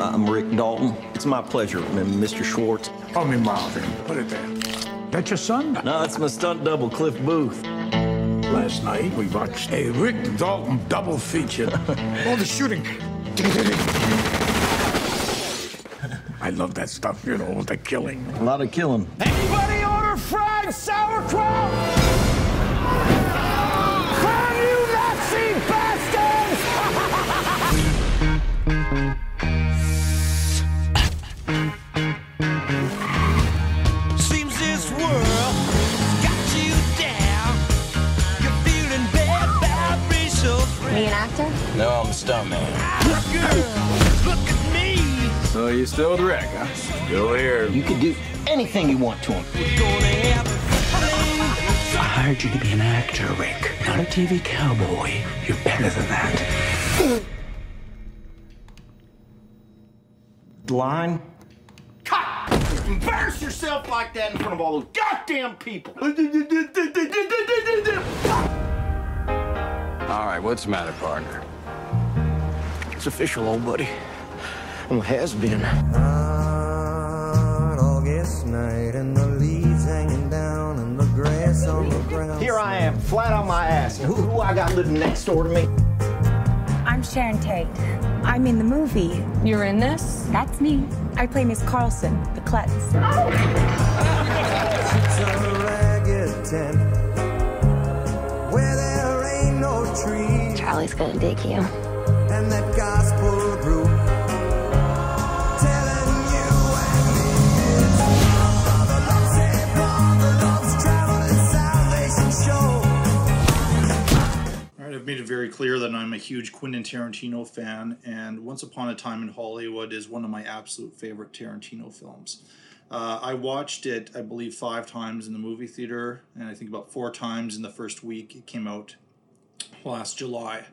I'm Rick Dalton. It's my pleasure, Mr. Schwarz. Call me Marvin. Put it there. That your son? No, that's my stunt double, Cliff Booth. Last night we watched a Rick Dalton double feature. All the shooting. I love that stuff, you know, the killing. A lot of killing. Anybody order fried sauerkraut? Crime, you Nazi bastards! Seems this world got you down. You're feeling bad vibrations. Are you an actor? No, I'm a stuntman. Girl, look at me. So you still with Rick, huh? Still here. You can do anything you want to him. I hired you to be an actor, Rick, not a TV cowboy. You're better than that. Line? Embarrass yourself like that in front of all those goddamn people. All right, what's the matter, partner? It's official, old buddy. I'm has been. August night and the leaves hanging down and the grass on the ground. Here I am, flat on my ass. Who, who I got living next door to me? I'm Sharon Tate. I'm in the movie. You're in this? That's me. I play Miss Carlson, the klutz. It's a ragged tent where there ain't no trees. Charlie's gonna dig you. And that gospel group I've made it very clear that I'm a huge Quentin Tarantino fan, and Once Upon a Time in Hollywood is one of my absolute favorite Tarantino films. Uh, I watched it, I believe, five times in the movie theater, and I think about four times in the first week it came out last July.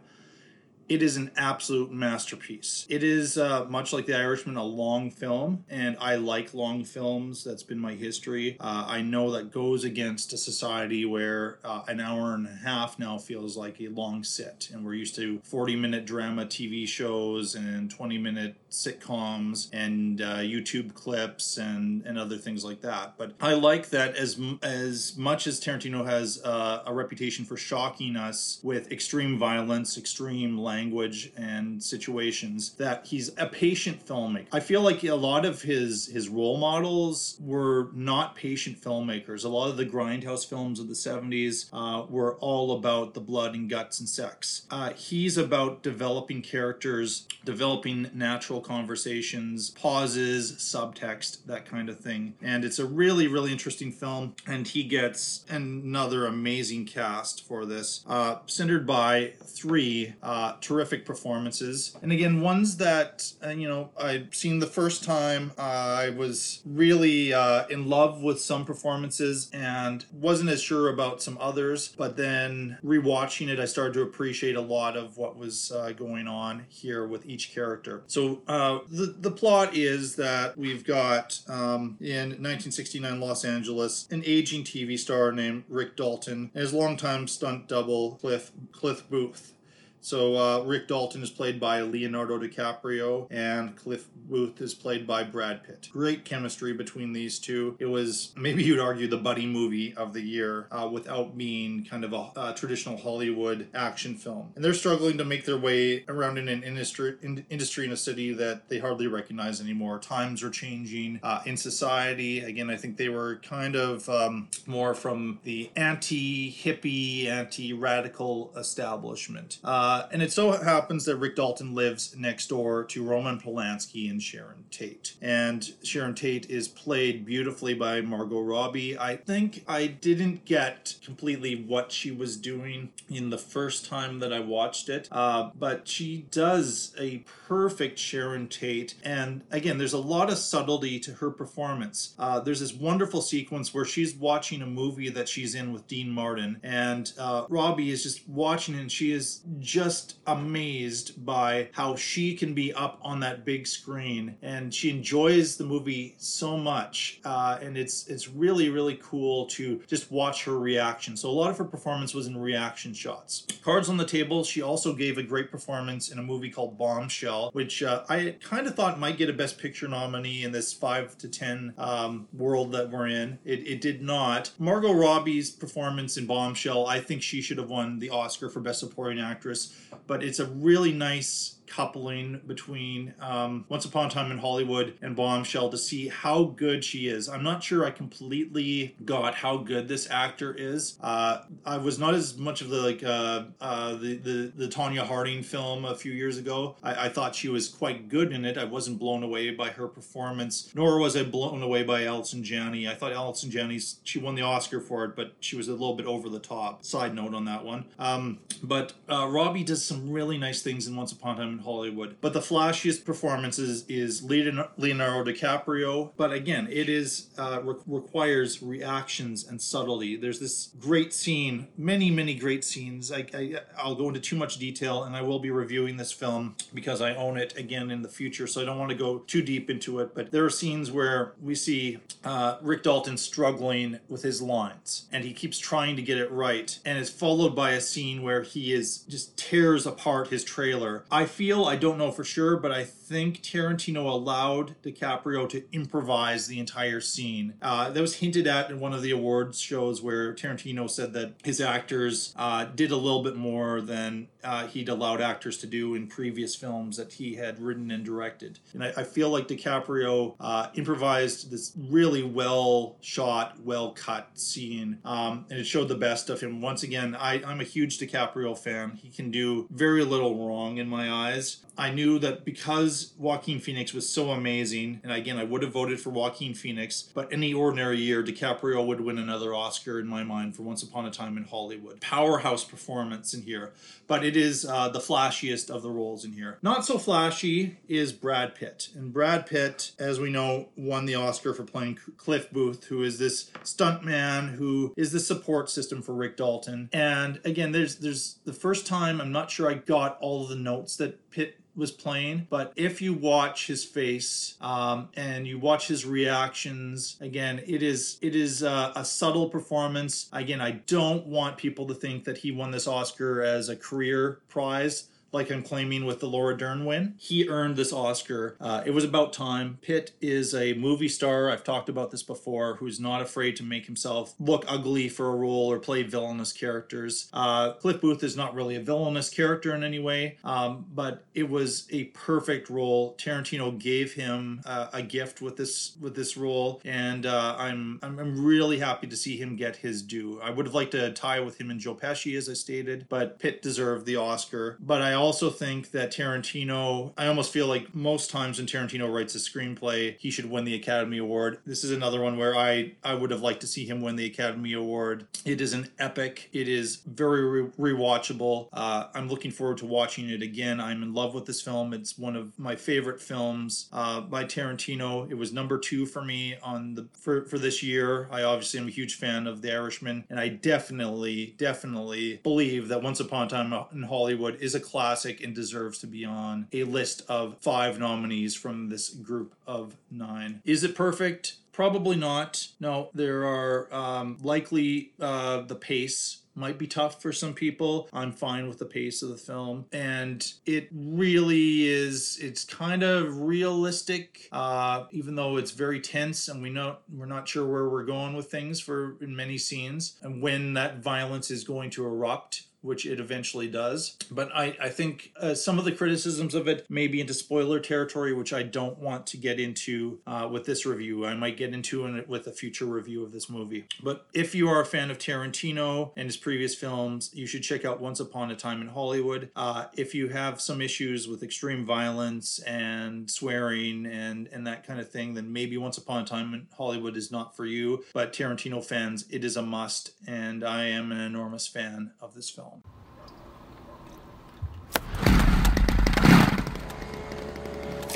It is an absolute masterpiece. It is uh, much like The Irishman, a long film, and I like long films. That's been my history. Uh, I know that goes against a society where uh, an hour and a half now feels like a long sit, and we're used to 40 minute drama TV shows and 20 minute sitcoms and uh, YouTube clips and, and other things like that. But I like that as as much as Tarantino has uh, a reputation for shocking us with extreme violence, extreme language, and situations, that he's a patient filmmaker. I feel like a lot of his his role models were not patient filmmakers. A lot of the grindhouse films of the 70s uh, were all about the blood and guts and sex. Uh, he's about developing characters, developing natural conversations, pauses, subtext, that kind of thing. And it's a really, really interesting film. And he gets another amazing cast for this, uh, centered by three uh, terrific performances. And again, ones that, uh, you know, I'd seen the first time. Uh, I was really uh, in love with some performances and wasn't as sure about some others. But then rewatching it, I started to appreciate a lot of what was uh, going on here with each character. So uh, the the plot is that we've got um, in 1969 Los Angeles an aging TV star named Rick Dalton and his longtime stunt double Cliff Cliff Booth. So uh, Rick Dalton is played by Leonardo DiCaprio, and Cliff Booth is played by Brad Pitt. Great chemistry between these two. It was maybe you'd argue the buddy movie of the year, uh, without being kind of a, a traditional Hollywood action film. And they're struggling to make their way around in an industry in, industry in a city that they hardly recognize anymore. Times are changing uh, in society. Again, I think they were kind of um, more from the anti-hippie, anti-radical establishment. Uh, and it so happens that Rick Dalton lives next door to Roman Polanski and Sharon Tate. And Sharon Tate is played beautifully by Margot Robbie. I think I didn't get completely what she was doing in the first time that I watched it, uh, but she does a perfect Sharon Tate. And again, there's a lot of subtlety to her performance. Uh, there's this wonderful sequence where she's watching a movie that she's in with Dean Martin, and uh, Robbie is just watching, and she is just just amazed by how she can be up on that big screen, and she enjoys the movie so much. Uh, and it's it's really really cool to just watch her reaction. So a lot of her performance was in reaction shots. Cards on the table. She also gave a great performance in a movie called Bombshell, which uh, I kind of thought might get a Best Picture nominee in this five to ten um, world that we're in. It, it did not. Margot Robbie's performance in Bombshell, I think she should have won the Oscar for Best Supporting Actress, but it's a really nice coupling between um, Once Upon a Time in Hollywood and Bombshell to see how good she is. I'm not sure I completely got how good this actor is. Uh, I was not as much of the like uh, uh, the, the the Tonya Harding film a few years ago. I, I thought she was quite good in it. I wasn't blown away by her performance, nor was I blown away by Allison Janney. I thought Allison Janney's she won the Oscar for it, but she was a little bit over the top. Side note on that one. Um, but uh, Robbie does some really nice things in Once Upon a Time Hollywood. But the flashiest performances is Leonardo DiCaprio. But again, it is uh, re- requires reactions and subtlety. There's this great scene, many many great scenes. I, I I'll go into too much detail, and I will be reviewing this film because I own it again in the future. So I don't want to go too deep into it. But there are scenes where we see uh, Rick Dalton struggling with his lines, and he keeps trying to get it right, and it's followed by a scene where he is just tears apart his trailer. I feel I don't know for sure, but I think Tarantino allowed DiCaprio to improvise the entire scene. Uh, that was hinted at in one of the awards shows where Tarantino said that his actors uh, did a little bit more than uh, he'd allowed actors to do in previous films that he had written and directed. And I, I feel like DiCaprio uh, improvised this really well shot, well cut scene, um, and it showed the best of him. Once again, I, I'm a huge DiCaprio fan. He can do very little wrong in my eyes. I knew that because Joaquin Phoenix was so amazing, and again, I would have voted for Joaquin Phoenix, but any ordinary year, DiCaprio would win another Oscar in my mind for Once Upon a Time in Hollywood. Powerhouse performance in here, but it is uh, the flashiest of the roles in here. Not so flashy is Brad Pitt, and Brad Pitt, as we know, won the Oscar for playing Cliff Booth, who is this stuntman who is the support system for Rick Dalton. And again, there's there's the first time I'm not sure I got all of the notes that Pitt was playing but if you watch his face um, and you watch his reactions again it is it is uh, a subtle performance. Again i don't want people to think that he won this oscar as a career prize like I'm claiming with the Laura Dern win. He earned this Oscar. Uh, it was about time. Pitt is a movie star. I've talked about this before, who's not afraid to make himself look ugly for a role or play villainous characters. Uh, Cliff Booth is not really a villainous character in any way, um, but it was a perfect role. Tarantino gave him uh, a gift with this with this role, and uh, I'm, I'm I'm really happy to see him get his due. I would have liked to tie with him and Joe Pesci, as I stated, but Pitt deserved the Oscar. But I also think that Tarantino, I almost feel like most times when Tarantino writes a screenplay, he should win the Academy Award. This is another one where I, I would have liked to see him win the Academy Award. It is an epic, it is very re- rewatchable. Uh, I'm looking forward to watching it again. I'm in love with this film. It's one of my favorite films uh, by Tarantino. It was number two for me on the for, for this year. I obviously am a huge fan of The Irishman, and I definitely, definitely believe that Once Upon a Time in Hollywood is a classic and deserves to be on a list of five nominees from this group of nine. Is it perfect? Probably not. No, there are um, likely uh, the pace might be tough for some people. I'm fine with the pace of the film, and it really is. It's kind of realistic, uh, even though it's very tense, and we know we're not sure where we're going with things for in many scenes, and when that violence is going to erupt which it eventually does. But I, I think uh, some of the criticisms of it may be into spoiler territory, which I don't want to get into uh, with this review. I might get into it with a future review of this movie. But if you are a fan of Tarantino and his previous films, you should check out Once Upon a Time in Hollywood. Uh, if you have some issues with extreme violence and swearing and, and that kind of thing, then maybe Once Upon a Time in Hollywood is not for you. But Tarantino fans, it is a must, and I am an enormous fan of this film.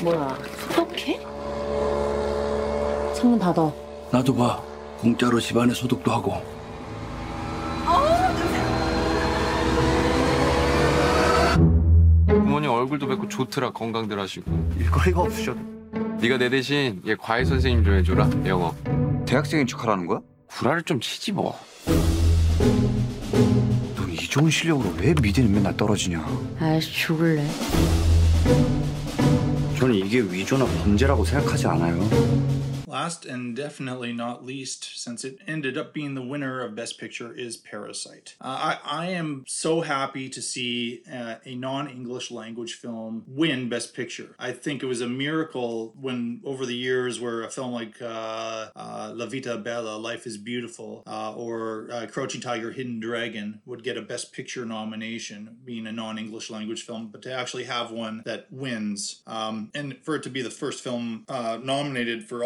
뭐야, 소독해? 창문 닫아. 나도 봐. 공짜로 집안에 소독도 하고. 哦 어. 부모님 얼굴도 뵙고 좋더라 건강들 하시고 일거리가 없으셔도 네가 내 대신 얘 과외 선생님 좀 해줘라 영어 대학생인 척하라는 거야? 구라를 좀 치지 뭐 좋은 실력으로 왜 미대는 맨날 떨어지냐? 아이씨 죽을래. 저는 이게 위조나 범죄라고 생각하지 않아요. Last and definitely not least, since it ended up being the winner of Best Picture, is Parasite. Uh, I, I am so happy to see uh, a non English language film win Best Picture. I think it was a miracle when, over the years, where a film like uh, uh, La Vita Bella, Life is Beautiful, uh, or uh, Crouching Tiger, Hidden Dragon would get a Best Picture nomination, being a non English language film, but to actually have one that wins, um, and for it to be the first film nominated for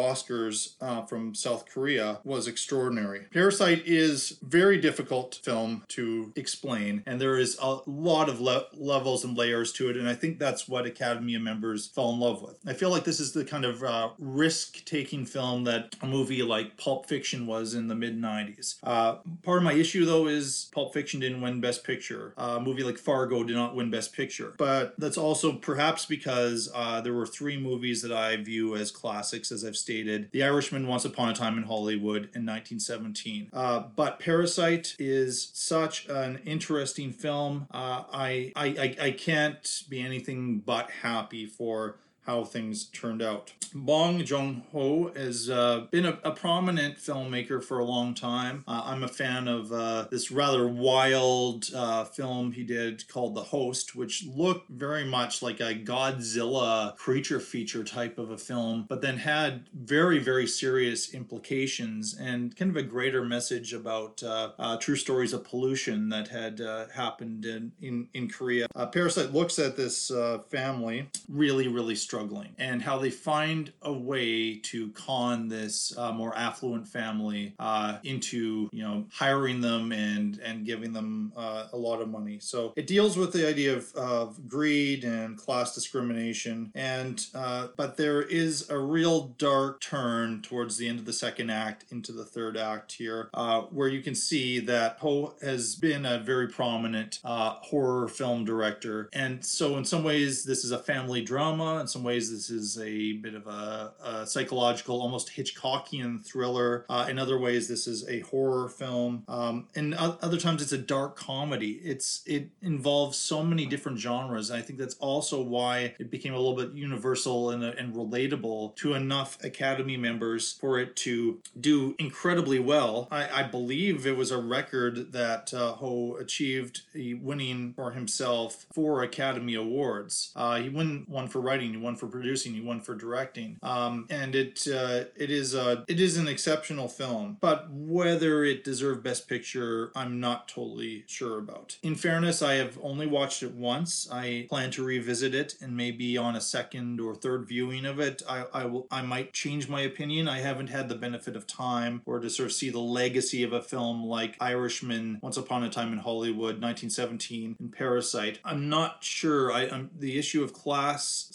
Uh, from South Korea was extraordinary. Parasite is very difficult film to explain, and there is a lot of le- levels and layers to it, and I think that's what Academy members fell in love with. I feel like this is the kind of uh, risk-taking film that a movie like Pulp Fiction was in the mid '90s. Uh, part of my issue, though, is Pulp Fiction didn't win Best Picture. A movie like Fargo did not win Best Picture, but that's also perhaps because uh, there were three movies that I view as classics, as I've stated: The Irishman, Once Upon a Time in Hollywood, in 1917. Uh, but Parasite is such an interesting film. Uh, I, I I I can't be anything but happy for how things turned out. Bong Joon Ho has uh, been a, a prominent filmmaker for a long time. Uh, I'm a fan of uh, this rather wild uh, film he did called The Host, which looked very much like a Godzilla creature feature type of a film, but then had very, very serious implications and kind of a greater message about uh, uh, true stories of pollution that had happened in, in, in Korea. Parasite looks at this family really, really struggling and how they find a way to con this uh, more affluent family uh, into, you know, hiring them and, and giving them uh, a lot of money. So it deals with the idea of, of greed and class discrimination. And, uh, but there is a real dark turn towards the end of the second act into the third act here, uh, where you can see that Poe has been a very prominent uh, horror film director. And so, in some ways, this is a family drama. In some ways, this is a bit of a, a psychological, almost Hitchcockian thriller. Uh, in other ways, this is a horror film. Um, and other times, it's a dark comedy. It's it involves so many different genres. And I think that's also why it became a little bit universal and, and relatable to enough Academy members for it to do incredibly well. I, I believe it was a record that uh, Ho achieved, winning for himself four Academy Awards. Uh, he won one for writing, he won for producing, he won for directing, um, and it uh, it is a it is an exceptional film. But whether it deserved Best Picture, I'm not totally sure about. In fairness, I have only watched it once. I plan to revisit it, and maybe on a second or third viewing of it, I, I will I might change my opinion. I haven't had the benefit of time or to sort of see the legacy of a film like Irishman, Once Upon a Time in Hollywood, 1917, and Parasite. I'm not sure. I, I'm, the issue of class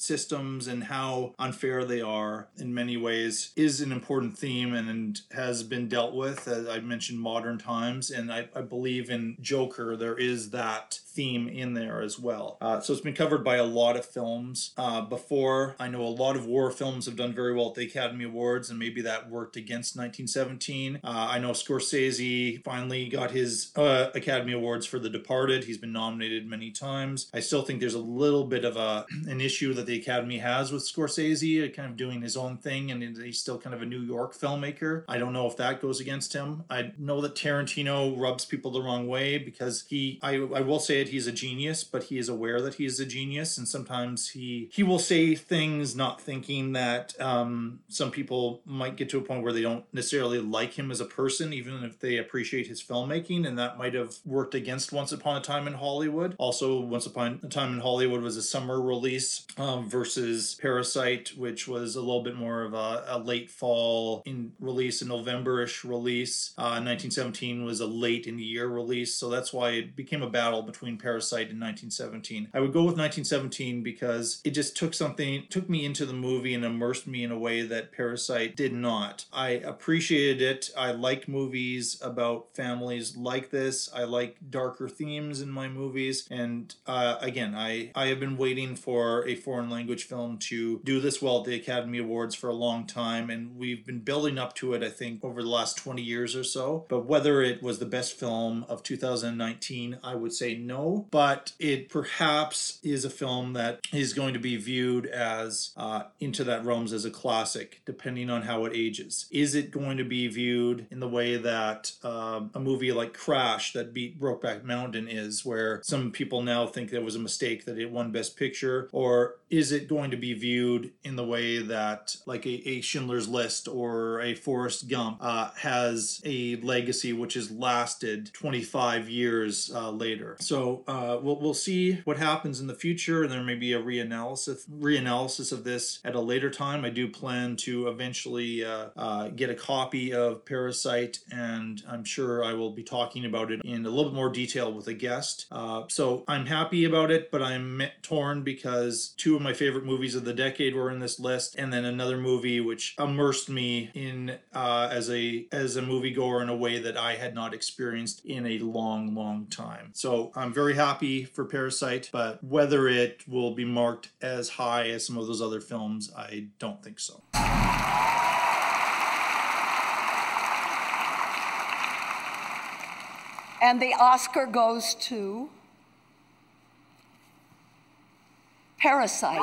systems and how unfair they are in many ways is an important theme and, and has been dealt with, as I mentioned, modern times. And I, I believe in Joker, there is that theme in there as well. Uh, so it's been covered by a lot of films uh, before. I know a lot of war films have done very well at the Academy Awards, and maybe that worked against 1917. Uh, I know Scorsese finally got his uh, Academy Awards for The Departed. He's been nominated many times. I still think there's a little bit of a an issue that the Academy has with Scorsese, uh, kind of doing his own thing, and he's still kind of a New York filmmaker. I don't know if that goes against him. I know that Tarantino rubs people the wrong way because he, I, I will say he's a genius, but he is aware that he is a genius, and sometimes he he will say things not thinking that um, some people might get to a point where they don't necessarily like him as a person, even if they appreciate his filmmaking, and that might have worked against Once Upon a Time in Hollywood. Also, Once Upon a Time in Hollywood was a summer release um, versus versus Parasite, which was a little bit more of a, a late fall in release, a November-ish release. Uh, 1917 was a late in the year release, so that's why it became a battle between Parasite and 1917. I would go with 1917 because it just took something, took me into the movie and immersed me in a way that Parasite did not. I appreciated it. I like movies about families like this. I like darker themes in my movies, and uh, again, I I have been waiting for a foreign language film to do this well at the Academy Awards for a long time, and we've been building up to it. I think over the last 20 years or so. But whether it was the best film of 2019, I would say no. But it perhaps is a film that is going to be viewed as uh, into that realms as a classic, depending on how it ages. Is it going to be viewed in the way that um, a movie like Crash that beat Brokeback Mountain is, where some people now think there was a mistake that it won Best Picture, or is it going to be viewed in the way that like a, a Schindler's List or a Forrest Gump uh, has a legacy which has lasted 25 years uh, later? So uh, we'll, we'll see what happens in the future, and there may be a reanalysis reanalysis of this at a later time. I do plan to eventually uh, uh, get a copy of Parasite, and I'm sure I will be talking about it in a little bit more detail with a guest. Uh, so I'm happy about it, but I'm torn because two of my favorite movies of the decade were in this list, and then another movie which immersed me in uh, as a as a moviegoer in a way that I had not experienced in a long, long time. So I'm very happy for Parasite, but whether it will be marked as high as some of those other films, I don't think so. And the Oscar goes to Parasite.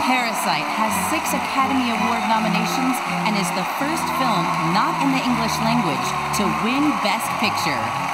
Parasite has six Academy Award nominations and is the first film not in the English language to win Best Picture.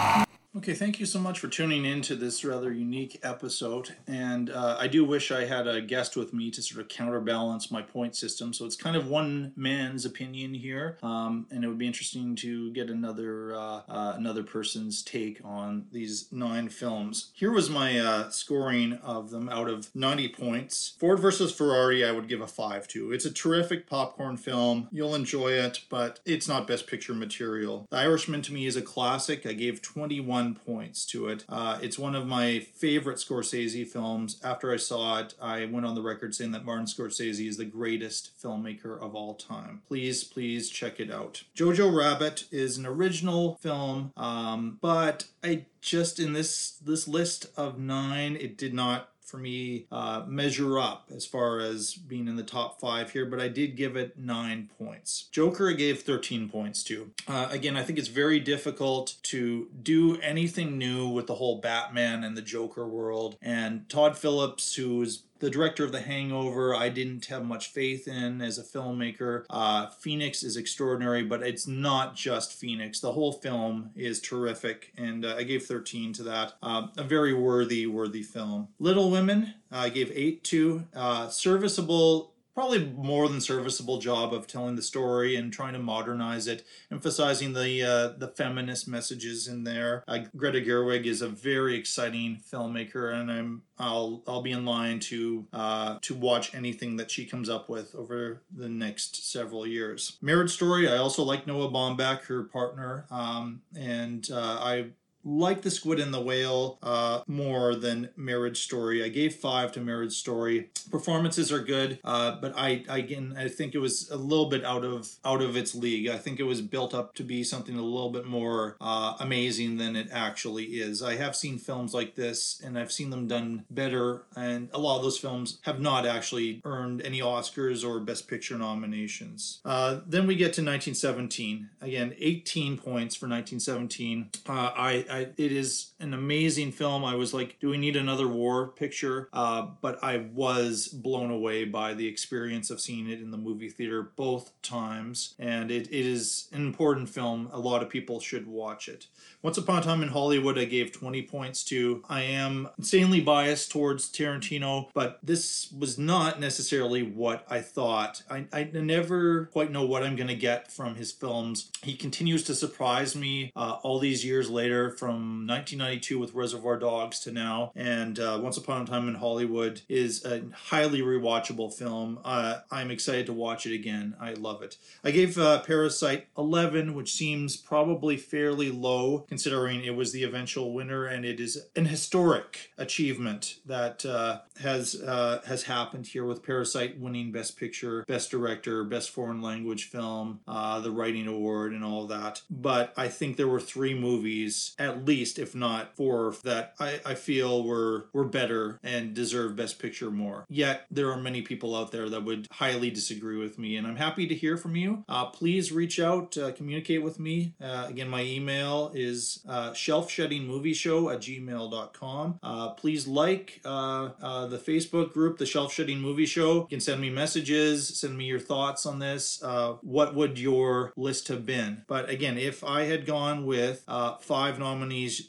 Okay, thank you so much for tuning in to this rather unique episode. And uh, I do wish I had a guest with me to sort of counterbalance my point system. So it's kind of one man's opinion here, um, and it would be interesting to get another uh, uh, another person's take on these nine films. Here was my uh, scoring of them out of 90 points. Ford versus Ferrari, I would give a five to. It's a terrific popcorn film. You'll enjoy it, but it's not Best Picture material. The Irishman to me is a classic. I gave 21 points to it. Uh, it's one of my favorite Scorsese films. After I saw it, I went on the record saying that Martin Scorsese is the greatest filmmaker of all time. Please, please check it out. Jojo Rabbit is an original film, um, but I just in this this list of nine, it did not for me uh, measure up as far as being in the top five here, but I did give it nine points. Joker, I gave 13 points to. Uh, again, I think it's very difficult to do anything new with the whole Batman and the Joker world. And Todd Phillips, who's the director of The Hangover, I didn't have much faith in as a filmmaker. Uh, Phoenix is extraordinary, but it's not just Phoenix. The whole film is terrific, and uh, I gave 13 to that. Uh, a very worthy, worthy film. Little Women, I gave 8 to. Uh, serviceable probably more than serviceable job of telling the story and trying to modernize it, emphasizing the uh, the feminist messages in there. Uh, Greta Gerwig is a very exciting filmmaker, and I'm I'll I'll be in line to uh, to watch anything that she comes up with over the next several years. Marriage Story. I also like Noah Baumbach, her partner, um, and uh, I like the squid and the whale uh, more than marriage story. I gave five to marriage story. Performances are good uh, but I, I again i think it was a little bit out of out of its league. I think it was built up to be something a little bit more uh, amazing than it actually is. I have seen films like this and i've seen them done better and a lot of those films have not actually earned any oscars or best picture nominations. Uh, then we get to 1917 again 18 points for 1917 uh, i I, it is an amazing film. I was like, do we need another war picture? Uh, but I was blown away by the experience of seeing it in the movie theater both times. And it, it is an important film. A lot of people should watch it. Once Upon a Time in Hollywood, I gave 20 points to. I am insanely biased towards Tarantino, but this was not necessarily what I thought. I, I never quite know what I'm going to get from his films. He continues to surprise me uh, all these years later, from 1992 with Reservoir Dogs to now. And uh, Once Upon a Time in Hollywood is a highly rewatchable film. Uh, I'm excited to watch it again. I love it. I gave uh, Parasite 11, which seems probably fairly low considering it was the eventual winner, and it is an historic achievement that uh, has uh, has happened here with Parasite winning Best Picture, Best Director, Best Foreign Language Film, uh, the Writing Award, and all that. But I think there were three movies, at least, if not four, that I, I feel were were better and deserve Best Picture more. Yet there are many people out there that would highly disagree with me, and I'm happy to hear from you. Uh, please reach out, uh, communicate with me. Uh, again, my email is uh, shelfsheddingmovieshow at gmail.com. Uh, please like uh, uh, the Facebook group, The Shelf Shedding Movie Show. You can send me messages, send me your thoughts on this. What would your list have been? But again, if I had gone with five nominees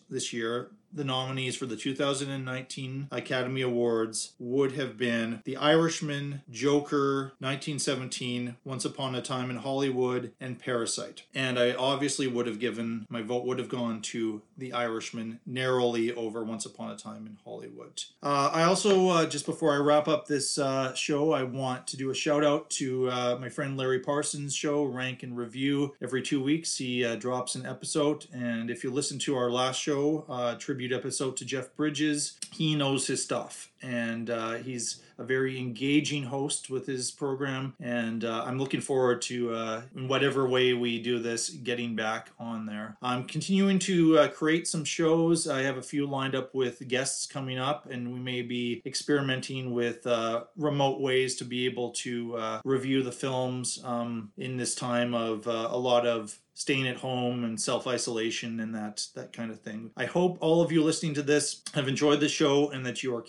this year, the nominees for the 2019 Academy Awards would have been The Irishman, Joker, 1917, Once Upon a Time in Hollywood, and Parasite. And I obviously would have given, my vote would have gone to The Irishman narrowly over Once Upon a Time in Hollywood. Uh, I also, uh, just before I wrap up this uh, show, I want to do a shout out to uh, my friend Larry Parsons' show, Rank and Review. Every two weeks, he uh, drops an episode. And if you listen to our last show, uh, tribute episode to Jeff Bridges, he knows his stuff. And uh, he's a very engaging host with his program. And uh, I'm looking forward to, uh, in whatever way we do this, getting back on there. I'm continuing to uh, create some shows. I have a few lined up with guests coming up, and we may be experimenting with uh, remote ways to be able to uh, review the films um, in this time of uh, a lot of staying at home and self-isolation and that that kind of thing. I hope all of you listening to this have enjoyed the show and that you are